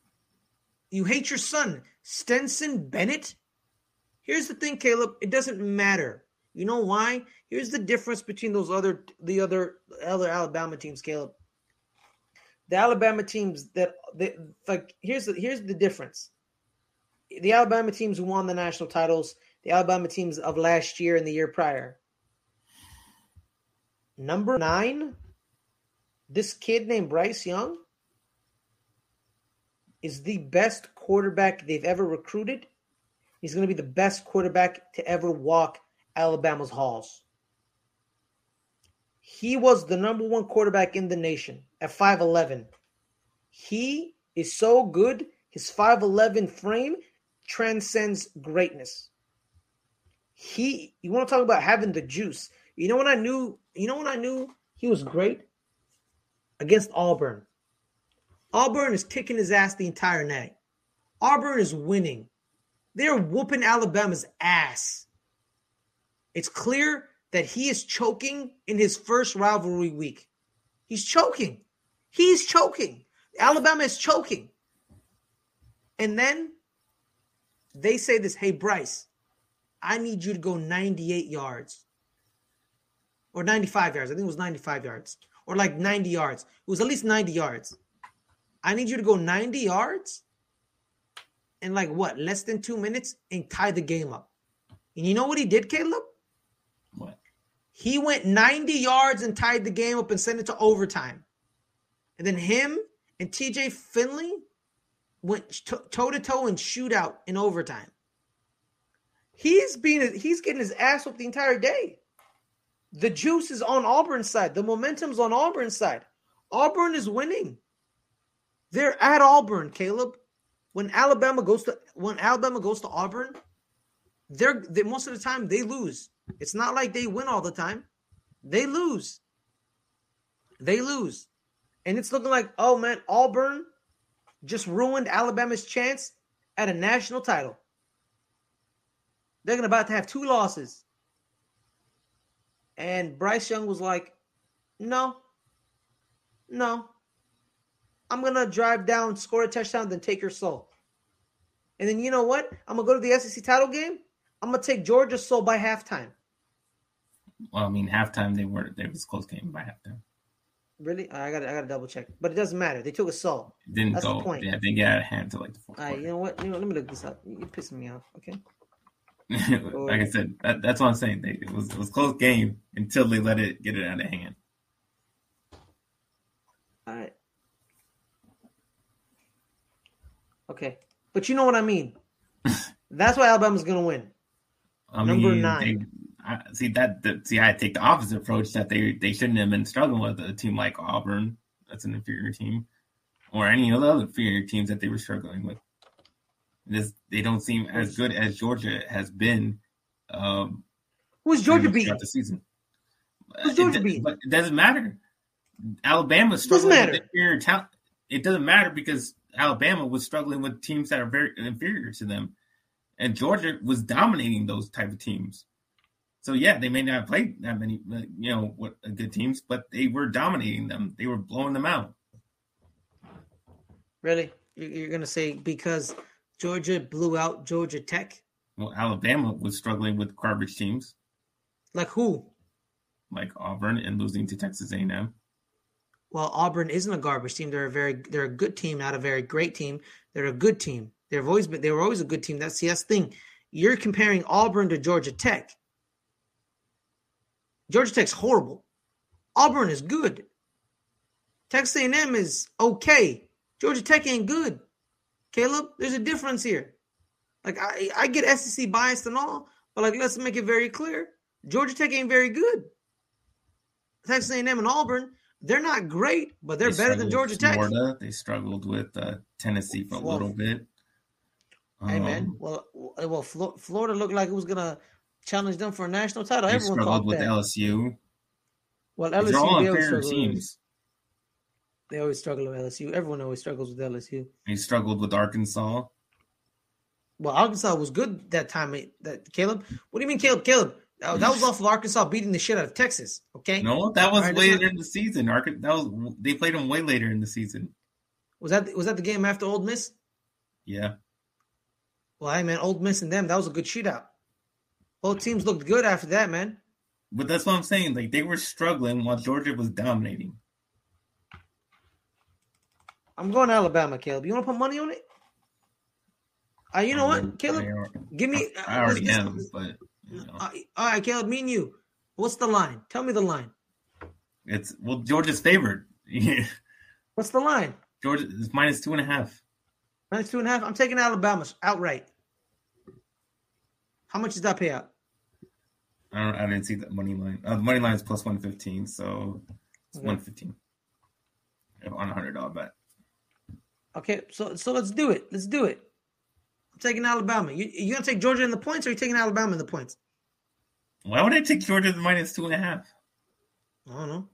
You hate your son, Stenson Bennett? Here's the thing, Caleb. It doesn't matter. You know why? Here's the difference between those other the other other Alabama teams, Caleb. The Alabama teams that they like here's the here's the difference. The Alabama teams who won the national titles, the Alabama teams of last year and the year prior. Number nine, this kid named Bryce Young is the best quarterback they've ever recruited. He's going to be the best quarterback to ever walk Alabama's halls. He was the number one quarterback in the nation at 5'11. He is so good, his 5'11 frame transcends greatness. He, you want to talk about having the juice. You know when I knew, you know when I knew he was great? Against Auburn. Auburn is kicking his ass the entire night. Auburn is winning. They're whooping Alabama's ass. It's clear that he is choking in his first rivalry week. He's choking. He's choking. Alabama is choking. And then they say this Hey, Bryce, I need you to go 98 yards or 95 yards. I think it was 95 yards or like 90 yards. It was at least 90 yards. I need you to go 90 yards in like what, less than two minutes and tie the game up. And you know what he did, Caleb? What? He went 90 yards and tied the game up and sent it to overtime. And then him and TJ Finley went toe to toe in shootout in overtime. He's being he's getting his ass whooped the entire day. The juice is on Auburn's side. The momentum's on Auburn's side. Auburn is winning. They're at Auburn, Caleb. When Alabama goes to when Alabama goes to Auburn, they're they, most of the time they lose. It's not like they win all the time. They lose. They lose. And it's looking like, oh man, Auburn just ruined Alabama's chance at a national title. They're gonna about to have two losses. And Bryce Young was like, no, no. I'm gonna drive down, score a touchdown, then take your soul. And then you know what? I'm gonna go to the SEC title game. I'm gonna take Georgia's soul by halftime. Well, I mean, halftime they were they was close game by halftime. Really? I got I got to double check, but it doesn't matter. They took a soul. It didn't That's the go. point. Yeah, they got out of hand to like the fourth All right, you know what? You know, let me look this up. You're pissing me off. Okay. like I said, that, that's what I'm saying. They, it was it was close game until they let it get it out of hand. All right. Okay, but you know what I mean. That's why Alabama's gonna win. I Number mean, nine. They, I, see that, that. See, I take the opposite approach that they they shouldn't have been struggling with a team like Auburn. That's an inferior team, or any of the other inferior teams that they were struggling with. This they don't seem as good as Georgia has been. Um, Who's Georgia beat? the season? Who's Georgia it, beat? But it doesn't matter. Alabama Doesn't struggling matter. with inferior talent. It doesn't matter because Alabama was struggling with teams that are very inferior to them, and Georgia was dominating those type of teams. So yeah, they may not have played that many, uh, you know, what uh, good teams, but they were dominating them. They were blowing them out. Really? You're gonna say because Georgia blew out Georgia Tech? Well, Alabama was struggling with garbage teams Like who? like Auburn and losing to Texas A&M. Well, Auburn isn't a garbage team. They're a very they're a good team, not a very great team. They're a good team. They've always been they were always a good team. That's the that's the thing. You're comparing Auburn to Georgia Tech. Georgia Tech's horrible. Auburn is good. Texas A&M is okay. Georgia Tech ain't good. Caleb, there's a difference here. Like I, I get SEC biased and all, but like let's make it very clear. Georgia Tech ain't very good. Texas A&M and Auburn, they're not great, but they're They better than Georgia Tech. Florida. They struggled with uh, Tennessee for a Well, little bit. Hey man, Um, well, well, Florida looked like it was gonna challenge them for a national title. they Everyone struggled with that. LSU. well, LSU They're all LSU they always, inferior struggle with, teams. they always struggle with LSU. Everyone always struggles with LSU. They struggled with Arkansas. Well, Arkansas was good that time. eh, That Caleb, what do you mean, Caleb? Caleb, that, that was off of Arkansas beating the shit out of Texas. Okay, No, that was right, later not- in the season. Arca- that was they played them way later in the season. was that was that the game after Ole Miss? Yeah, Well, hey man, Ole Miss and them, that was a good shootout. Both teams looked good after that, man. but that's what I'm saying. Like they were struggling while Georgia was dominating. I'm going to Alabama, Caleb. You want to put money on it? Uh, you know what, Caleb? I, Give me. I already am, but you know, Uh, all right, Caleb, me and you. What's the line? Tell me the line. it's well Georgia's favored. What's the line? Georgia is minus two and a half. Minus two and a half. I'm taking Alabama outright. How much does that pay out? I don't. I didn't see the money line. Uh, the money line is plus one fifteen, so it's Okay. one fifteen on a hundred dollar bet. Okay, so so let's do it. Let's do it. I'm taking Alabama. You you gonna take Georgia in the points, or you taking Alabama in the points? Why would I take Georgia the minus two and a half? I don't know.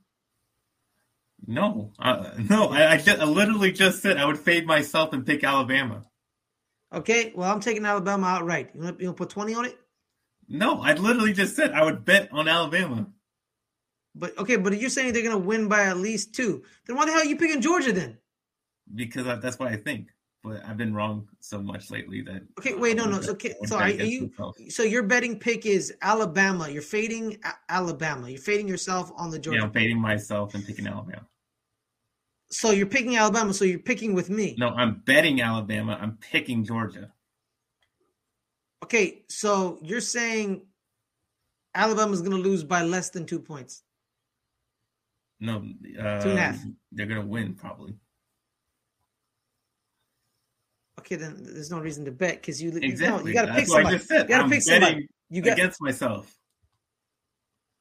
No, uh, no. I, I, just, I literally just said I would fade myself and pick Alabama. Okay, well I'm taking Alabama outright. You want to put twenty on it? No, I literally just said I would bet on Alabama But okay, but you're saying they're gonna win by at least two, then why the hell are you picking Georgia then? because I, that's what I think. But I've been wrong so much lately that Okay, wait, no, no. So, okay, so are, you? myself. So your betting pick is Alabama. You're fading Alabama. You're fading yourself on the Georgia. Yeah, I'm fading myself and picking Alabama. So you're picking Alabama. So you're picking with me. No, I'm betting Alabama. I'm picking Georgia. Okay, so you're saying Alabama's going to lose by less than two points. No, uh, Two and a half. They're gonna win probably. Okay, then there's no reason to bet because you, you- Exactly. no, you got to pick That's what I somebody. You got to pick somebody. You got against myself.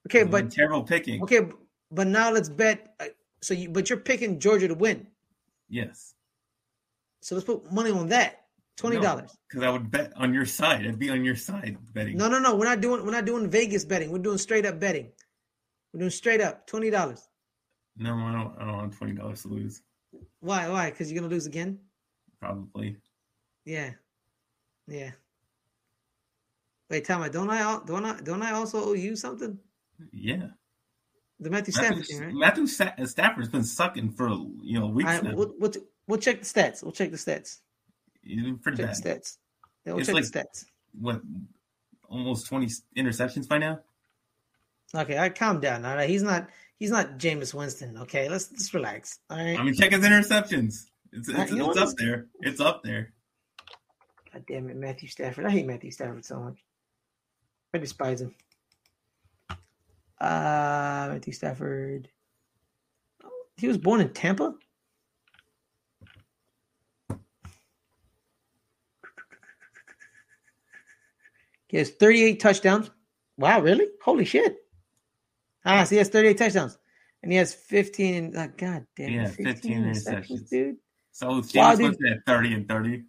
okay, I'm but terrible picking. okay, but now let's bet. uh, So you, but you're picking Georgia to win. Yes. So let's put money on that. Twenty dollars. Because I would bet on your side. I'd be on your side betting. No, no, no. We're not doing. We're not doing Vegas betting. We're doing straight up betting. We're doing straight up twenty dollars. No, I don't. I don't want twenty dollars to lose. Why? Why? Because you're gonna lose again. Probably. Yeah, yeah. Wait, tell me, don't I? Don't I? Don't I also owe you something? Yeah. The Matthew Matthew, Stafford thing, right? Matthew Sta- Stafford's been sucking for you know weeks right, now. we'll, we'll, we'll check the stats. We'll check the stats. Pretty Check bad. the stats. Yeah, we'll It's check like- the stats. What? Almost twenty interceptions by now. Okay, all right, calm down. All right, he's not. He's not Jameis Winston. Okay, let's let's relax. All right. I mean, check his interceptions. It's Uh, it's, it's up there. It's up there. God damn it, Matthew Stafford. I hate Matthew Stafford so much. I despise him. Uh Matthew Stafford. He was born in Tampa? He has 38 touchdowns, Wow, really? Holy shit. Ah, so he has 38 touchdowns. And he has 15 and uh, god damn Yeah, 15, 15 interceptions, dude. So James Wow, dude. At 30 and 30.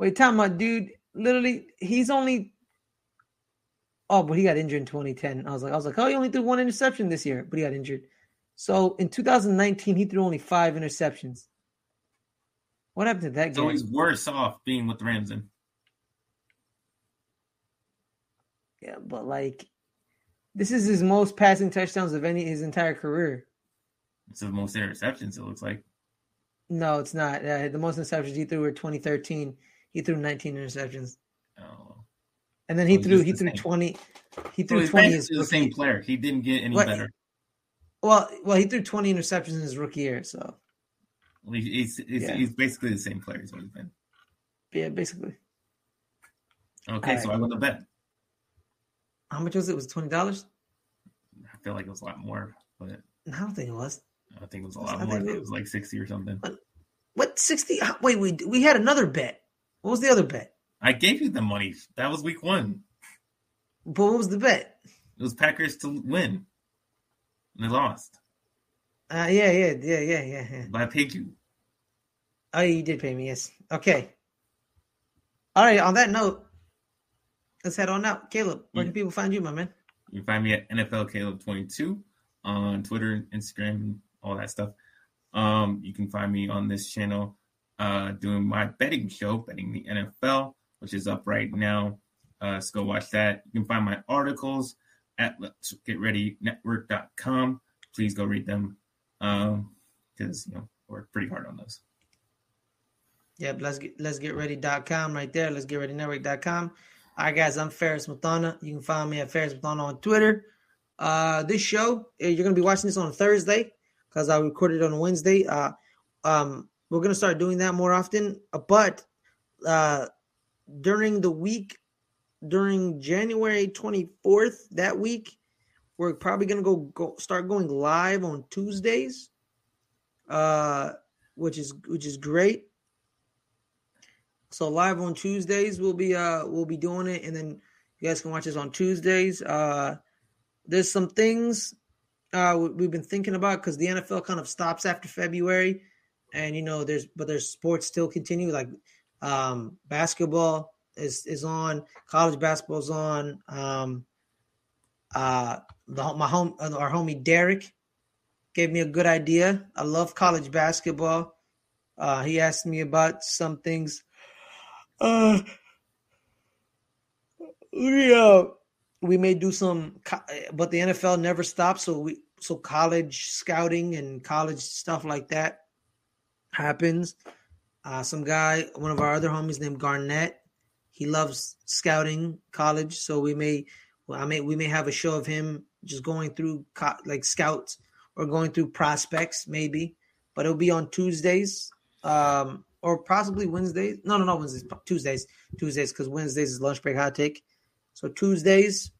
Wait, time about dude. Literally, he's only Oh, but he got injured in 2010. I was like, I was like, oh, he only threw one interception this year, but he got injured. So in 2019, he threw only five interceptions. What happened to that So game? So he's worse off being with the Rams then. Yeah, but like, this is his most passing touchdowns of any his entire career. It's the most interceptions, it looks like. No, it's not. Uh, the most interceptions he threw were 2013. He threw 19 interceptions, Oh. and then he threw he threw same. 20. He threw he's 20 basically his the same player. He didn't get any What- better. Well, well, he threw 20 interceptions in his rookie year. So He- He's, he's, Yeah. he's basically the same player as what he's been. yeah, basically. Okay, so. I won the bet. How much was it? Was it twenty dollars? I feel like it was a lot more, but I don't think it was. I think it was a lot think more. it- was like 60 or something. What sixty? Wait, we we had another bet. What was the other bet? I gave you the money. That was week one. But what was the bet? It was Packers to win. And they lost. Uh, yeah, yeah, yeah, yeah, yeah, yeah. But I paid you. Oh, you did pay me. Yes. Okay. All right. On that note, let's head on out. Caleb, where can people find you, my man? You can find me at NFL Caleb 22 on Twitter, Instagram, and all that stuff. Um, you can find me on this channel uh, doing my betting show, Betting the NFL, which is up right now. Uh, so go watch that. You can find my articles at Let's Get Ready Network.com. Please go read them because you know work pretty hard on those. Yep. Let's get let's get ready.com right there. Let's get ready network.com. All right, guys. I'm Fares Muthana. You can find me at Fares Muthana on Twitter. Uh, this show eh, you're gonna be watching this on Thursday because I recorded on Wednesday. Uh, um, we're gonna start doing that more often. Uh, but uh, during the week, during January 24th, that week, we're probably gonna go, go start going live on Tuesdays, uh, which is which is great. So live on Tuesdays, we'll be uh we'll be doing it, and then you guys can watch us on Tuesdays. Uh, there's some things uh we've been thinking about because the NFL kind of stops after February, and you know there's but there's sports still continue like um basketball is is on, college basketball's on. Um, uh, the my home our homie Derek gave me a good idea. I love college basketball. Uh, he asked me about some things. Uh, we uh, we may do some, but the NFL never stops. So we so college scouting and college stuff like that happens. Uh, some guy, one of our other homies named Garnett, he loves scouting college. So we may, well, I may, we may have a show of him just going through co- like scouts or going through prospects, maybe. But it'll be on Tuesdays, um, or possibly Wednesdays. No, no, no, Wednesdays, Tuesdays, Tuesdays, because Wednesdays is lunch break hot take. So Tuesdays,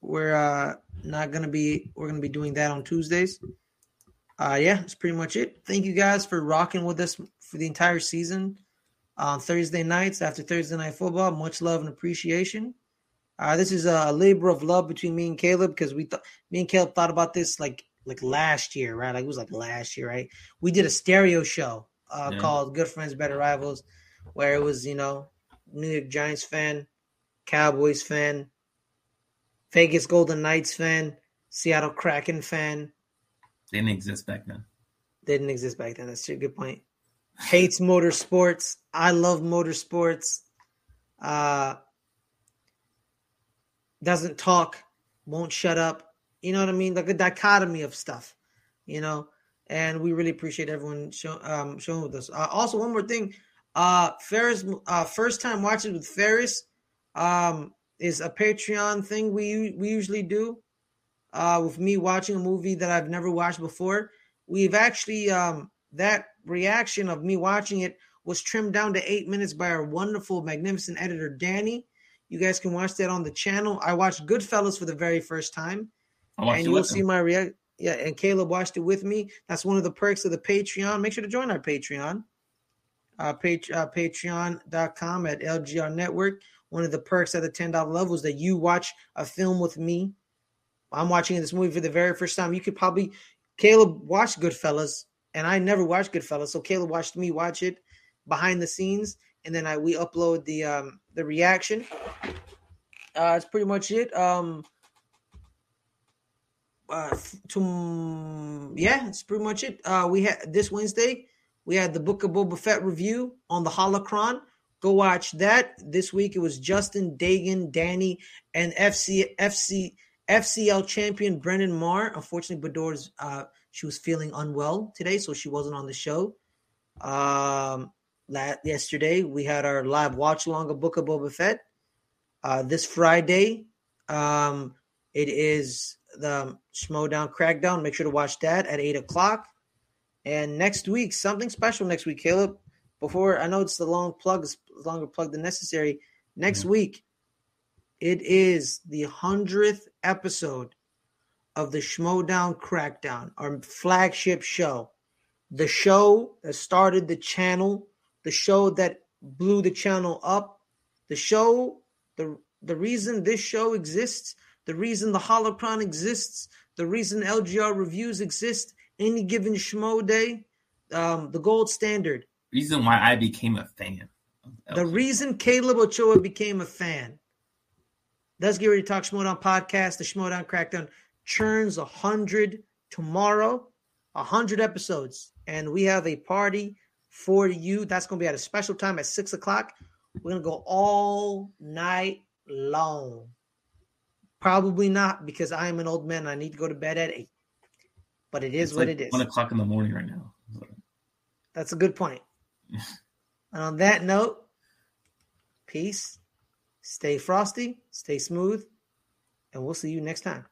we're uh, not gonna be. We're gonna be doing that on Tuesdays. Uh, yeah, that's pretty much it. Thank you guys for rocking with us for the entire season on Thursday nights after Thursday night football. Much love and appreciation. Uh, this is a labor of love between me and Caleb because we thought me and Caleb thought about this like like last year, right? Like it was like last year, right? We did a stereo show uh, Yeah. called "Good Friends, Better Rivals," where it was you know New York Giants fan, Cowboys fan, Vegas Golden Knights fan, Seattle Kraken fan. Didn't exist back then. Didn't exist back then. That's a good point. Hates motorsports. I love motorsports. Uh, doesn't talk, won't shut up. You know what I mean? Like a dichotomy of stuff. You know, and we really appreciate everyone show, um, showing with us. Uh, also, one more thing. Uh, Fares, uh, first time watching with Fares, um, is a Patreon thing we we usually do. Uh, with me watching a movie that I've never watched before, we've actually um that reaction of me watching it was trimmed down to eight minutes by our wonderful, magnificent editor Danny. You guys can watch that on the channel. I watched Goodfellas for the very first time, and you will see my react. Yeah, and Caleb watched it with me. That's one of the perks of the Patreon. Make sure to join our Patreon. Uh, page, uh, Patreon.com at LGR Network. one of the perks at the $10 level is that you watch a film with me. I'm watching this movie for the very first time. You could probably, Caleb watched Goodfellas, and I never watched Goodfellas. So Caleb watched me watch it behind the scenes, and then I we upload the um the reaction. Uh, that's pretty much it. Um, uh, to yeah, that's pretty much it. Uh, we had this Wednesday. We had the Book of Boba Fett review on the Holocron. Go watch that. This week it was Justin Dagan, Danny, and FC FC FCL champion Brennan Marr. Unfortunately, Bador's uh, she was feeling unwell today, so she wasn't on the show. Um, last, yesterday we had our live watch along of Book of Boba Fett. Uh, this Friday, um, it is the Schmoedown Crackdown. Make sure to watch that at eight o'clock. And next week, something special next week, Caleb. Before I know it's the long plug, longer plug than necessary. Next mm-hmm. week, it is the hundredth episode of the Schmoedown Crackdown, our flagship show, the show that started the channel, the show that blew the channel up, the show, the the reason this show exists, the reason the Holocron exists, the reason LGR reviews exist, any given Schmo day, um, the gold standard. Reason why I became a fan. The reason Caleb Ochoa became a fan. Let's get ready to talk Schmoedown podcast. The Schmoedown Crackdown churns a hundred tomorrow, a hundred episodes, and we have a party for you. That's going to be at a special time at six o'clock. We're going to go all night long. Probably not because I am an old man. I need to go to bed at eight. But it is it's what like it is. One o'clock in the morning right now. That's a good point. and on that note, peace. Stay frosty, stay smooth, and we'll see you next time.